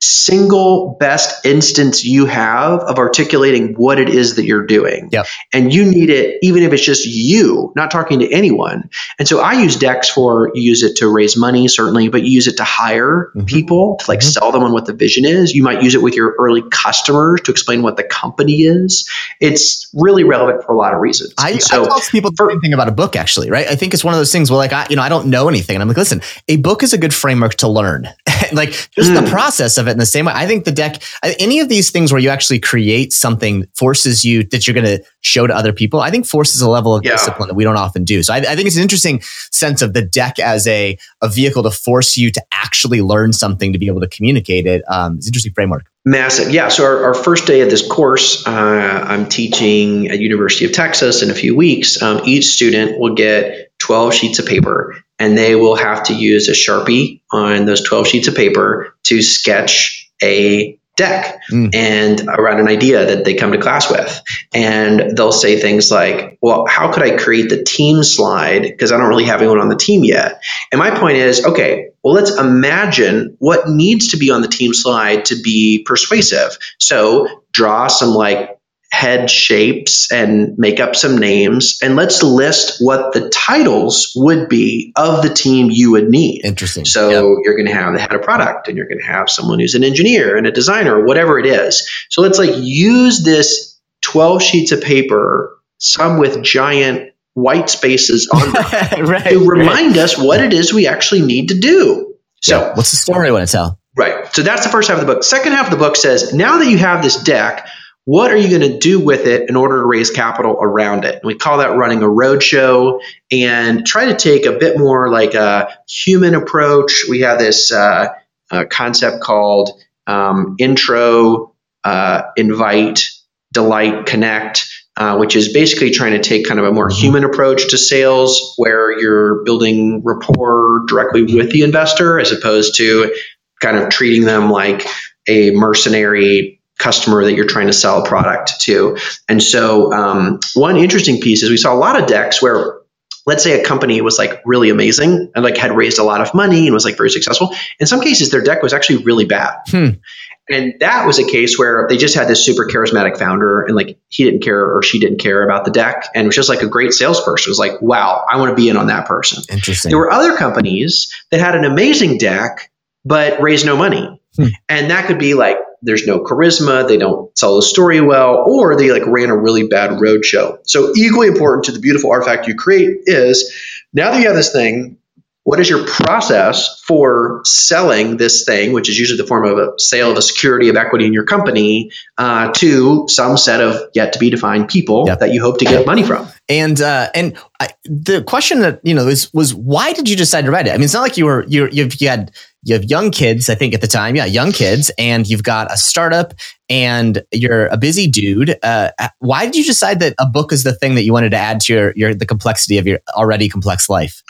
single best instance you have of articulating what it is that you're doing. Yep. And you need it even if it's just you, not talking to anyone. And so I use decks for you use it to raise money certainly, but you use it to hire mm-hmm. people to like mm-hmm. sell them on what the vision is. You might use it with your early customers to explain what the company is. It's really relevant for a lot of reasons. I, so I tell people the same thing about a book actually, right? I think it's one of those things where like I you know I don't know anything and I'm like listen, a book is a good framework to learn. like just mm. the process of it in the same way. I think the deck, any of these things where you actually create something forces you that you're going to show to other people. I think forces a level of yeah. discipline that we don't often do. So I, I, think it's an interesting sense of the deck as a, a vehicle to force you to actually learn something to be able to communicate it. Um, it's an interesting framework. Massive. Yeah. So our, our first day of this course, uh, I'm teaching at University of Texas in a few weeks. Um, each student will get 12 sheets of paper and they will have to use a Sharpie on those 12 sheets of paper to sketch a deck mm. and around an idea that they come to class with. And they'll say things like, well, how could I create the team slide? Because I don't really have anyone on the team yet. And my point is, okay, well, let's imagine what needs to be on the team slide to be persuasive. So draw some like head shapes and make up some names and let's list what the titles would be of the team you would need. Interesting. So yep. you're going to have the head of product and you're going to have someone who's an engineer and a designer, whatever it is. So let's like use this 12 sheets of paper, some with giant white spaces on them right, to remind right. us what it is we actually need to do. So yeah. what's the story I want to tell? Right. So that's the first half of the book. Second half of the book says, now that you have this deck, what are you going to do with it in order to raise capital around it? And we call that running a roadshow and try to take a bit more like a human approach. We have this uh, uh, concept called um, intro, uh, invite, delight, connect. Uh, which is basically trying to take kind of a more mm-hmm. human approach to sales where you're building rapport directly with the investor as opposed to kind of treating them like a mercenary customer that you're trying to sell a product to. And so, um, one interesting piece is we saw a lot of decks where let's say a company was like really amazing and like had raised a lot of money and was like very successful. In some cases, their deck was actually really bad. Hmm. And that was a case where they just had this super charismatic founder and like he didn't care or she didn't care about the deck and was just like a great salesperson. It was like, wow, I want to be in on that person. Interesting. There were other companies that had an amazing deck but raised no money. Hmm. And that could be like there's no charisma, they don't tell the story well, or they like ran a really bad roadshow. So equally important to the beautiful artifact you create is now that you have this thing, what is your process for selling this thing, which is usually the form of a sale of a security of equity in your company, uh, to some set of yet to be defined people yep. that you hope to get money from? And uh, and I, the question that you know is was why did you decide to write it? I mean, it's not like you were you you had you have young kids, I think at the time, yeah, young kids, and you've got a startup and you're a busy dude. Uh, why did you decide that a book is the thing that you wanted to add to your, your the complexity of your already complex life?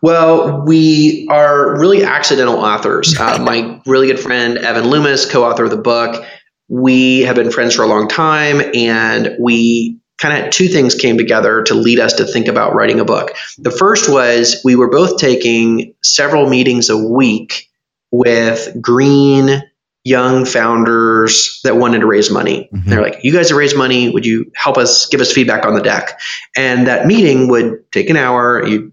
Well, we are really accidental authors. Uh, my really good friend Evan Loomis, co-author of the book, we have been friends for a long time, and we kind of two things came together to lead us to think about writing a book. The first was we were both taking several meetings a week with green young founders that wanted to raise money. Mm-hmm. They're like, "You guys have raised money. Would you help us give us feedback on the deck?" And that meeting would take an hour. You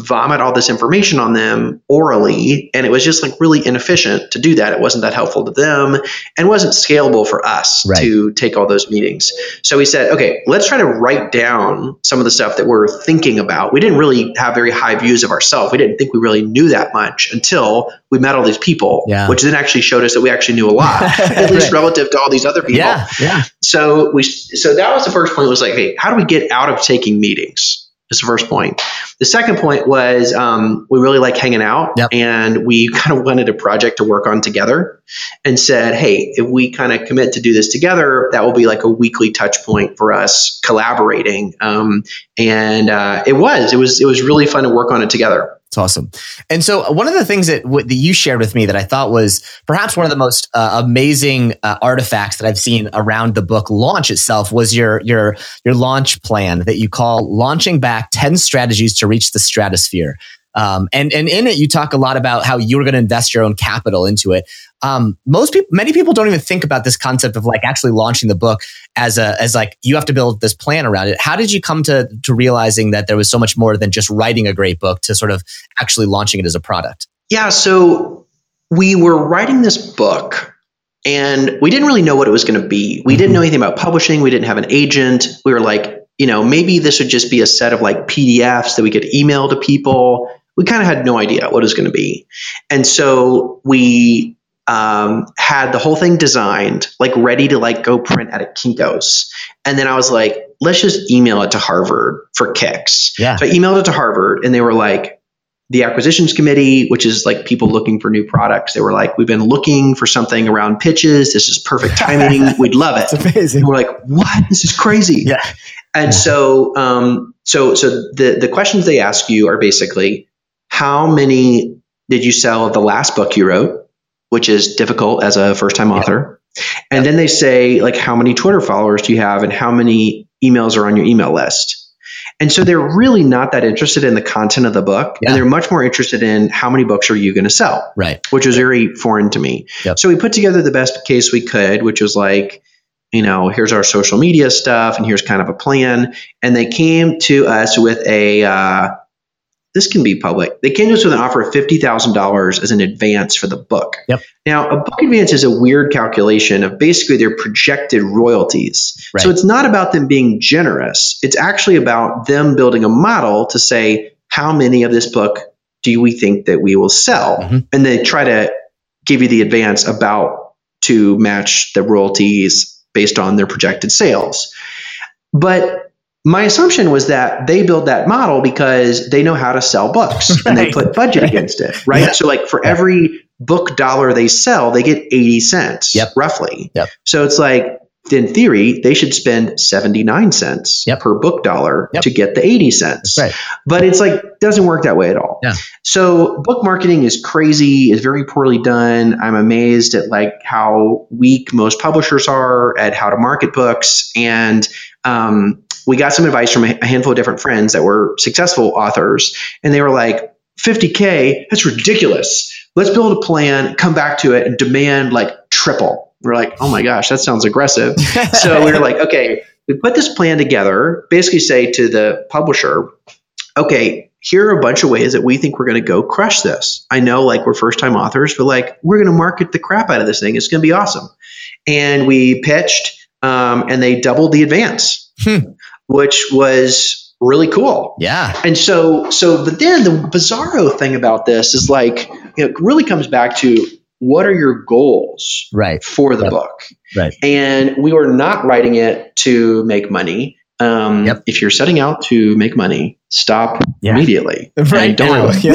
vomit all this information on them orally and it was just like really inefficient to do that it wasn't that helpful to them and wasn't scalable for us right. to take all those meetings so we said okay let's try to write down some of the stuff that we're thinking about we didn't really have very high views of ourselves we didn't think we really knew that much until we met all these people yeah. which then actually showed us that we actually knew a lot at least right. relative to all these other people yeah, yeah. so we so that was the first point was like hey how do we get out of taking meetings is the first point. The second point was um, we really like hanging out, yep. and we kind of wanted a project to work on together, and said, "Hey, if we kind of commit to do this together, that will be like a weekly touch point for us collaborating." Um, and uh, it was, it was, it was really fun to work on it together. It's awesome. And so one of the things that that you shared with me that I thought was perhaps one of the most uh, amazing uh, artifacts that I've seen around the book launch itself was your your your launch plan that you call launching back 10 strategies to reach the stratosphere. Um, and and in it, you talk a lot about how you were going to invest your own capital into it. Um, most people, many people don't even think about this concept of like actually launching the book as a as like you have to build this plan around it. How did you come to to realizing that there was so much more than just writing a great book to sort of actually launching it as a product? Yeah, so we were writing this book and we didn't really know what it was going to be. We mm-hmm. didn't know anything about publishing. We didn't have an agent. We were like, you know, maybe this would just be a set of like PDFs that we could email to people we kind of had no idea what it was going to be. And so we um, had the whole thing designed, like ready to like go print at a Kinko's. And then I was like, let's just email it to Harvard for kicks. Yeah. So I emailed it to Harvard and they were like, the acquisitions committee, which is like people looking for new products, they were like, we've been looking for something around pitches. This is perfect timing. We'd love it. It's amazing. And we're like, what? This is crazy. Yeah. And yeah. so, um, so, so the, the questions they ask you are basically, how many did you sell of the last book you wrote, which is difficult as a first time author? Yeah. And yeah. then they say, like, how many Twitter followers do you have and how many emails are on your email list? And so they're really not that interested in the content of the book. Yeah. And they're much more interested in how many books are you going to sell? Right. Which was very foreign to me. Yep. So we put together the best case we could, which was like, you know, here's our social media stuff and here's kind of a plan. And they came to us with a, uh, this can be public. They came to us with an offer of $50,000 as an advance for the book. Yep. Now, a book advance is a weird calculation of basically their projected royalties. Right. So it's not about them being generous. It's actually about them building a model to say, how many of this book do we think that we will sell? Mm-hmm. And they try to give you the advance about to match the royalties based on their projected sales. But my assumption was that they build that model because they know how to sell books and they put budget against it, right? Yeah. So, like for every book dollar they sell, they get 80 cents Yep. roughly. Yep. So it's like, in theory, they should spend 79 cents Yep. per book dollar Yep. to get the 80 cents. Right. But it's like, doesn't work that way at all. Yeah. So book marketing is crazy, is very poorly done. I'm amazed at like how weak most publishers are at how to market books. And um, we got some advice from a handful of different friends that were successful authors, and they were like, 50K, that's ridiculous. Let's build a plan, come back to it, and demand like triple. We're like, oh my gosh, that sounds aggressive. so we were like, okay, we put this plan together, basically say to the publisher, okay, here are a bunch of ways that we think we're going to go crush this. I know like we're first time authors, but like we're going to market the crap out of this thing. It's going to be awesome. And we pitched, um, and they doubled the advance, Hmm. Which was really cool. yeah. And so, so, but then the bizarro thing about this is like, you know, it really comes back to what are your goals Right. for the Yep. book? Right. And we were not writing it to make money. Um, Yep. If you're setting out to make money, stop Yeah. immediately. Right And don't now, yeah.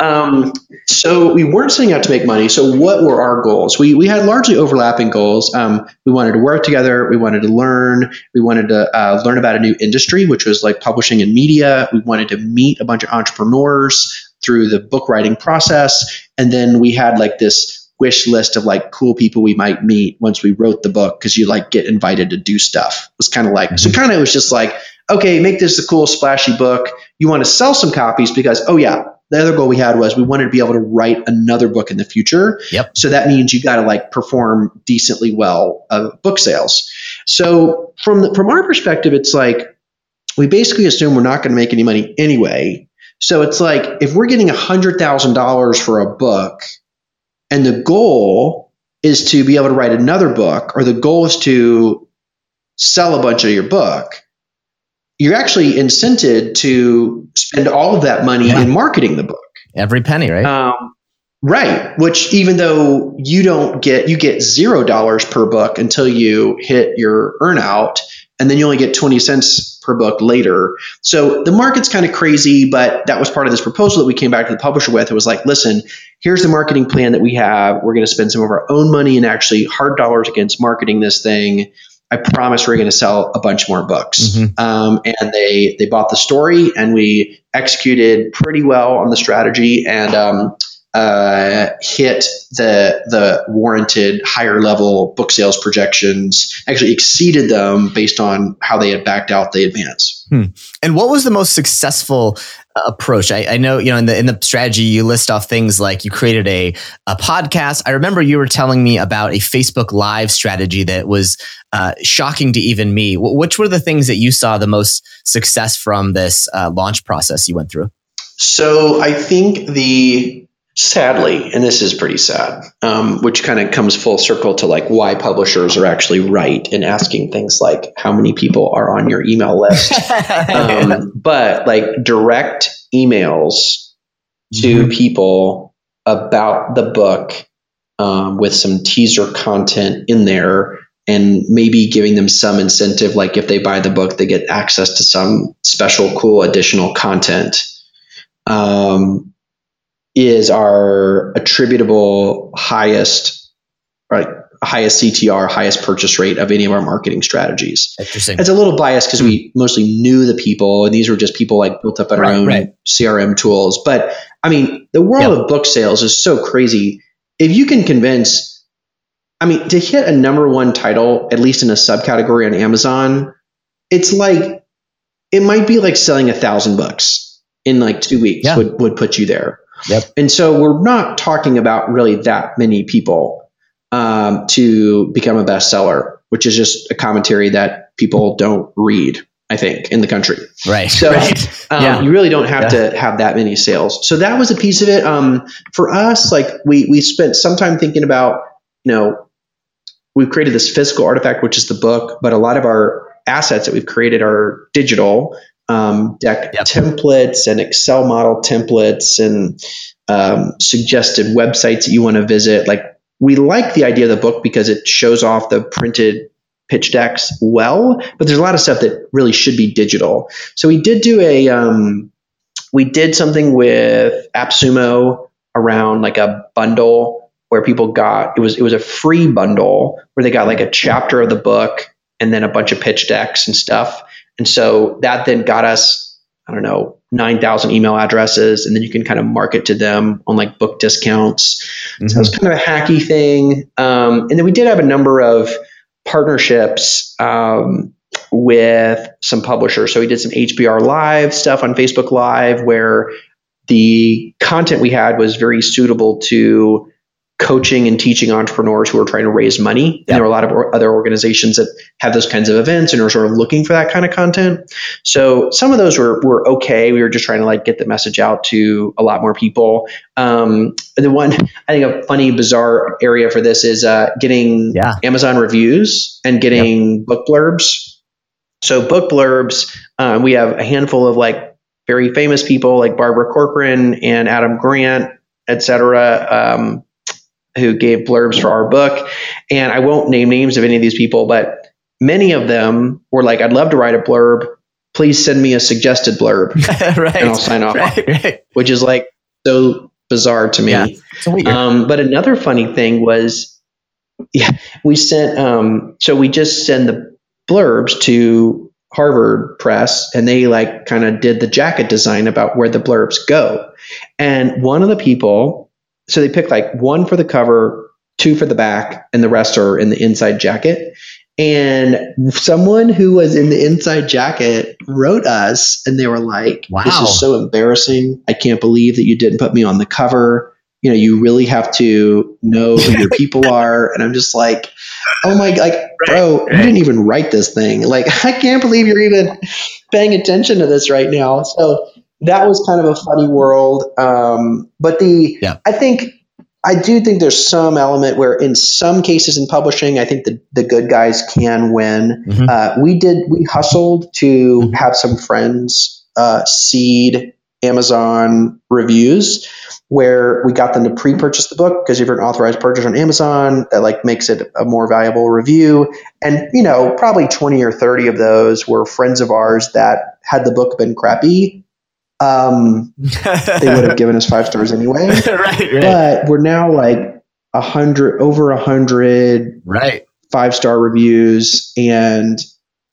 no. Um, so we weren't setting out to make money. So what were our goals? We we had largely overlapping goals. Um, we wanted to work together. We wanted to learn. We wanted to uh, learn about a new industry, which was like publishing and media. We wanted to meet a bunch of entrepreneurs through the book writing process, and then we had like this wish list of like cool people we might meet once we wrote the book because you like get invited to do stuff. It was kind of like so mm-hmm. kind of it was just like okay, make this a cool splashy book. You want to sell some copies because oh yeah, the other goal we had was we wanted to be able to write another book in the future. Yep. So that means you got to like perform decently well of book sales. So from the, from our perspective, it's like we basically assume we're not going to make any money anyway. So it's like if we're getting hundred thousand dollars for a book, and the goal is to be able to write another book, or the goal is to sell a bunch of your book, you're actually incented to spend all of that money Yeah. in marketing the book. Every penny, right? Um, right. Which even though you don't get, you get zero dollars per book until you hit your earnout, and then you only get 20 cents per book later. So the market's kind of crazy, but that was part of this proposal that we came back to the publisher with. It was like, listen, here's the marketing plan that we have. We're going to spend some of our own money and actually hard dollars against marketing this thing. I promise we're going to sell a bunch more books. Mhm. Um, and they they bought the story, and we executed pretty well on the strategy, and um, uh, hit the the warranted higher level book sales projections. Actually, exceeded them based on how they had backed out the advance. And what was the most successful uh, approach? I, I know, you know, in the in the strategy, you list off things like you created a a podcast. I remember you were telling me about a Facebook Live strategy that was uh, shocking to even me. Wh- which were the things that you saw the most success from this uh, launch process you went through? So I think the sadly, and this is pretty sad, um, which kind of comes full circle to like why publishers are actually right in asking things like how many people are on your email list. um, but like direct emails to people about the book um, with some teaser content in there and maybe giving them some incentive like if they buy the book they get access to some special cool additional content um, is our attributable highest right highest ctr highest purchase rate of any of our marketing strategies Interesting. it's a little biased because we mostly knew the people, and these were just people like built up on Right, our own right. CRM tools. But I mean, the world Yeah. of book sales is so crazy. If you can convince, I mean, to hit a number one title, at least in a subcategory on Amazon, it's like it might be like selling a thousand books in like two weeks Yeah. would, would put you there. Yep. And so we're not talking about really that many people um, to become a bestseller, which is just a commentary that people don't read, I think, in the country. Right. So right. um, Yeah. you really don't have to have that many sales. So that was a piece of it. Um, for us, like we we spent some time thinking about, you know, we've created this physical artifact, which is the book, but a lot of our assets that we've created are digital. Um, deck Yep. templates and Excel model templates and um, suggested websites that you want to visit. Like we like the idea of the book because it shows off the printed pitch decks well, but there's a lot of stuff that really should be digital. So we did do a um, we did something with AppSumo around like a bundle where people got it was it was a free bundle where they got like a chapter of the book and then a bunch of pitch decks and stuff. And so that then got us, I don't know, 9,000 email addresses. And then you can kind of market to them on like book discounts. Mm-hmm. So it's kind of a hacky thing. Um, and then we did have a number of partnerships um, with some publishers. So we did some HBR Live stuff on Facebook Live where the content we had was very suitable to coaching and teaching entrepreneurs who are trying to raise money. Yep. And there are a lot of or- other organizations that have those kinds of events and are sort of looking for that kind of content. So some of those were, were okay. We were just trying to like get the message out to a lot more people. Um, the one, I think a funny, bizarre area for this is uh, getting yeah. Amazon reviews and getting yep. book blurbs. So book blurbs, uh, we have a handful of like very famous people like Barbara Corcoran and Adam Grant, et cetera. Um, who gave blurbs for our book. And I won't name names of any of these people, but many of them were like, I'd love to write a blurb. Please send me a suggested blurb. right. And I'll sign off. Right, right. Which is like so bizarre to me. Yeah, um, but another funny thing was, yeah, we sent, um, so we just send the blurbs to Harvard Press and they like kind of did the jacket design about where the blurbs go. And one of the people so they picked like one for the cover, two for the back, and the rest are in the inside jacket. And someone who was in the inside jacket wrote us and they were like, wow. This is so embarrassing. I can't believe that you didn't put me on the cover. You know, you really have to know who your people are. And I'm just like, oh my, like, bro, you didn't even write this thing. Like, I can't believe you're even paying attention to this right now. So that was kind of a funny world. Um, but the yeah. I think I do think there's some element where in some cases in publishing, I think the, the good guys can win. Mm-hmm. Uh, we did we hustled to mm-hmm. have some friends uh, seed Amazon reviews where we got them to pre-purchase the book because if you're an authorized purchase on Amazon, that like makes it a more valuable review. And you know, probably 20 or 30 of those were friends of ours that had the book been crappy, um, they would have given us five stars anyway. right, right. But we're now like a hundred, over a hundred, right, five star reviews, and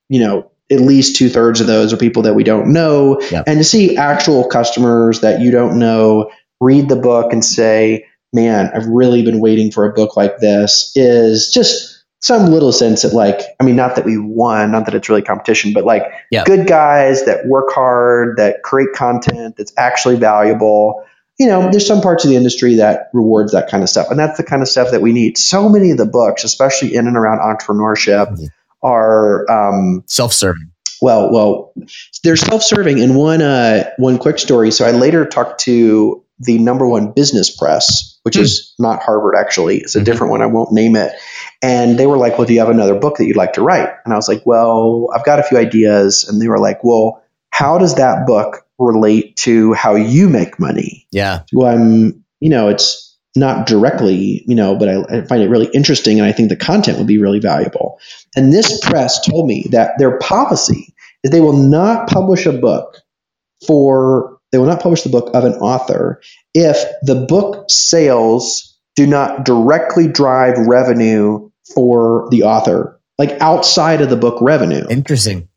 you know, at least two thirds of those are people that we don't know. Yep. And to see actual customers that you don't know read the book and say, "Man, I've really been waiting for a book like this," is just some little sense that like i mean not that we won not that it's really competition but like yeah. good guys that work hard that create content that's actually valuable you know there's some parts of the industry that rewards that kind of stuff and that's the kind of stuff that we need so many of the books especially in and around entrepreneurship mm-hmm. are um, self-serving well well they're self-serving and one uh, one quick story so i later talked to the number one business press which mm. is not harvard actually it's a mm-hmm. different one i won't name it and they were like, Well, do you have another book that you'd like to write? And I was like, Well, I've got a few ideas. And they were like, Well, how does that book relate to how you make money? Yeah. Well, I'm, you know, it's not directly, you know, but I, I find it really interesting. And I think the content would be really valuable. And this press told me that their policy is they will not publish a book for, they will not publish the book of an author if the book sales do not directly drive revenue for the author, like outside of the book revenue. Interesting.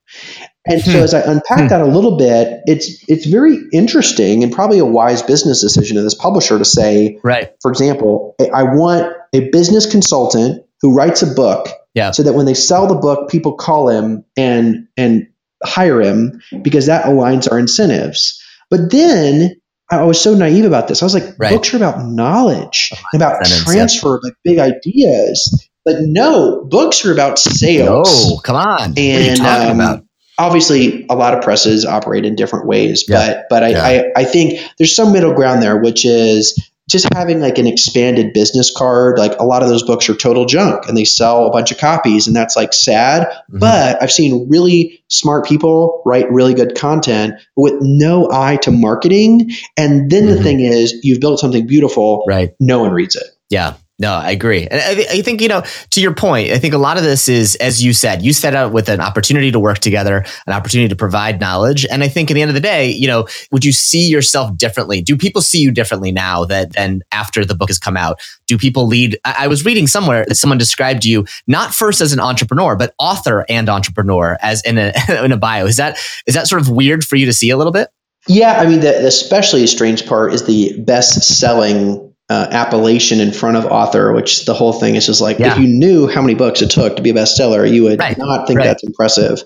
And so as I unpack hmm. that a little bit, it's it's very interesting and probably a wise business decision of this publisher to say, right. For example, I want a business consultant who writes a book, yeah. so that when they sell the book, people call him and and hire him because that aligns our incentives. But then I was so naive about this. I was like, right. books are about knowledge, about transfer, like big ideas. But no, books are about sales. Oh, come on. And um, obviously, a lot of presses operate in different ways. Yeah. But but I, yeah. I, I think there's some middle ground there, which is just having like an expanded business card. Like a lot of those books are total junk and they sell a bunch of copies, and that's like sad. Mm-hmm. But I've seen really smart people write really good content with no eye to marketing. And then mm-hmm. the thing is, you've built something beautiful. Right. No one reads it. Yeah. No, I agree. And I, I, think, you know, to your point, I think a lot of this is, as you said, you set out with an opportunity to work together, an opportunity to provide knowledge. And I think at the end of the day, you know, would you see yourself differently? Do people see you differently now that than after the book has come out? Do people lead? I, I was reading somewhere that someone described you not first as an entrepreneur, but author and entrepreneur as in a, in a bio. Is that, is that sort of weird for you to see a little bit? Yeah. I mean, the especially strange part is the best selling uh, appellation in front of author, which the whole thing is just like yeah. if you knew how many books it took to be a bestseller, you would right. not think right. that's impressive.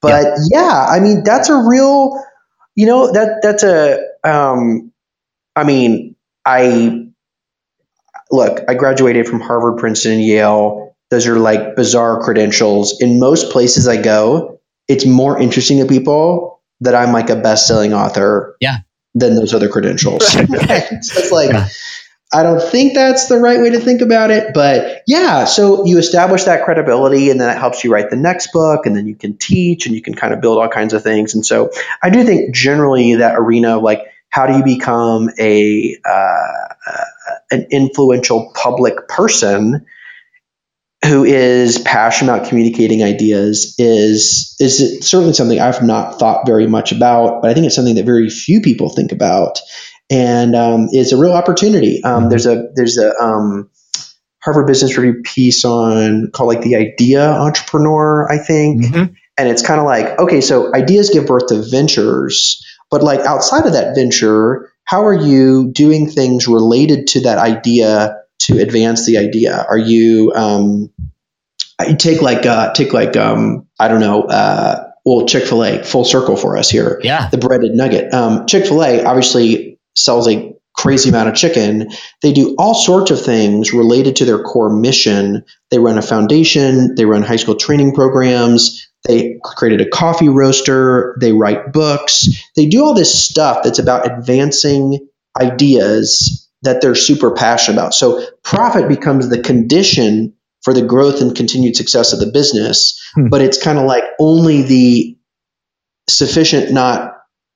But yeah. yeah. I mean that's a real, you know that that's a. Um, I mean, I look. I graduated from Harvard, Princeton, Yale. Those are like bizarre credentials. In most places I go, it's more interesting to people that I'm like a best-selling author. Yeah. Than those other credentials. so it's like. Yeah I don't think that's the right way to think about it, but yeah. So you establish that credibility, and then it helps you write the next book, and then you can teach, and you can kind of build all kinds of things. And so I do think generally that arena of like how do you become a uh, an influential public person who is passionate about communicating ideas is is certainly something I've not thought very much about, but I think it's something that very few people think about and um, it's a real opportunity. Um, mm-hmm. There's a there's a um, Harvard Business Review piece on called like the idea entrepreneur, I think, mm-hmm. and it's kind of like okay, so ideas give birth to ventures, but like outside of that venture, how are you doing things related to that idea to advance the idea? Are you um, take like uh, take like um, I don't know. Uh, well, Chick Fil A, full circle for us here. Yeah, the breaded nugget. Um, Chick Fil A, obviously sells a crazy amount of chicken. They do all sorts of things related to their core mission. They run a foundation, they run high school training programs, they created a coffee roaster, they write books. They do all this stuff that's about advancing ideas that they're super passionate about. So profit becomes the condition for the growth and continued success of the business, hmm. but it's kind of like only the sufficient not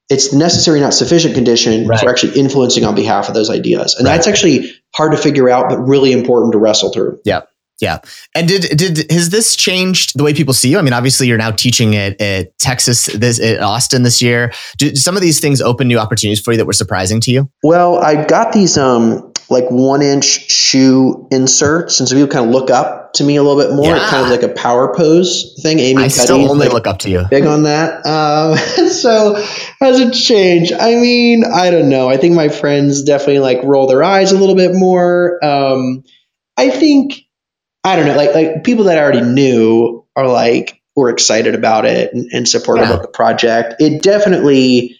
it's necessary, not sufficient condition right. for actually influencing on behalf of those ideas. And right. that's actually hard to figure out, but really important to wrestle through. Yeah. Yeah. And did did has this changed the way people see you? I mean, obviously you're now teaching at, at Texas this at Austin this year. Did some of these things open new opportunities for you that were surprising to you? Well, I got these um like one inch shoe inserts, and so people kind of look up to me a little bit more. Yeah. Kind of like a power pose thing. Amy I Cuddy, still only like, look up to you. Big on that. Um, so has it changed? I mean, I don't know. I think my friends definitely like roll their eyes a little bit more. Um, I think I don't know. Like like people that I already knew are like were excited about it and, and supportive yeah. of the project. It definitely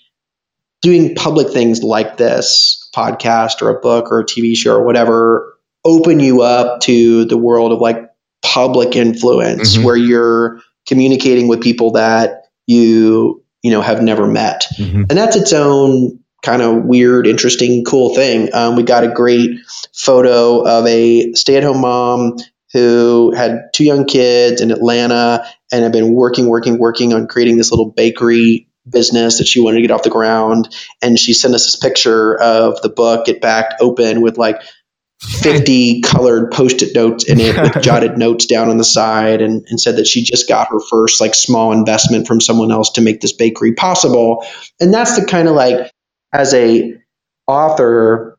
doing public things like this podcast or a book or a TV show or whatever open you up to the world of like public influence mm-hmm. where you're communicating with people that you you know have never met mm-hmm. and that's its own kind of weird interesting cool thing um, we got a great photo of a stay-at-home mom who had two young kids in atlanta and had been working working working on creating this little bakery business that she wanted to get off the ground and she sent us this picture of the book Get Backed open with like 50 colored post-it notes in it with jotted notes down on the side and, and said that she just got her first like small investment from someone else to make this bakery possible and that's the kind of like as a author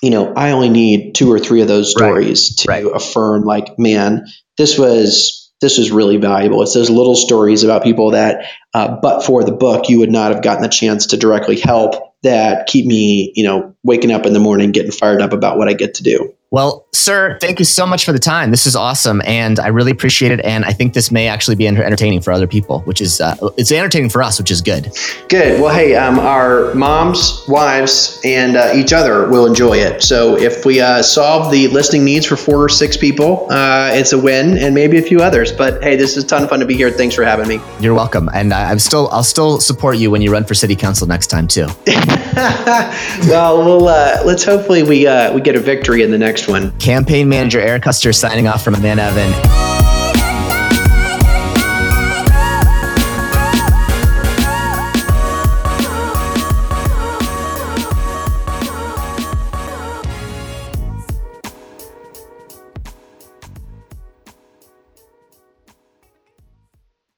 you know i only need two or three of those stories right. to right. affirm like man this was this was really valuable it's those little stories about people that uh, but for the book you would not have gotten the chance to directly help that keep me, you know, waking up in the morning, getting fired up about what I get to do. Well, sir, thank you so much for the time. This is awesome, and I really appreciate it. And I think this may actually be entertaining for other people, which is uh, it's entertaining for us, which is good. Good. Well, hey, um, our moms, wives, and uh, each other will enjoy it. So if we uh, solve the listening needs for four or six people, uh, it's a win, and maybe a few others. But hey, this is a ton of fun to be here. Thanks for having me. You're welcome, and I'm still I'll still support you when you run for city council next time too. well, we'll uh, let's hopefully we uh, we get a victory in the next one. Campaign manager Eric Koester signing off from Amanda Evan.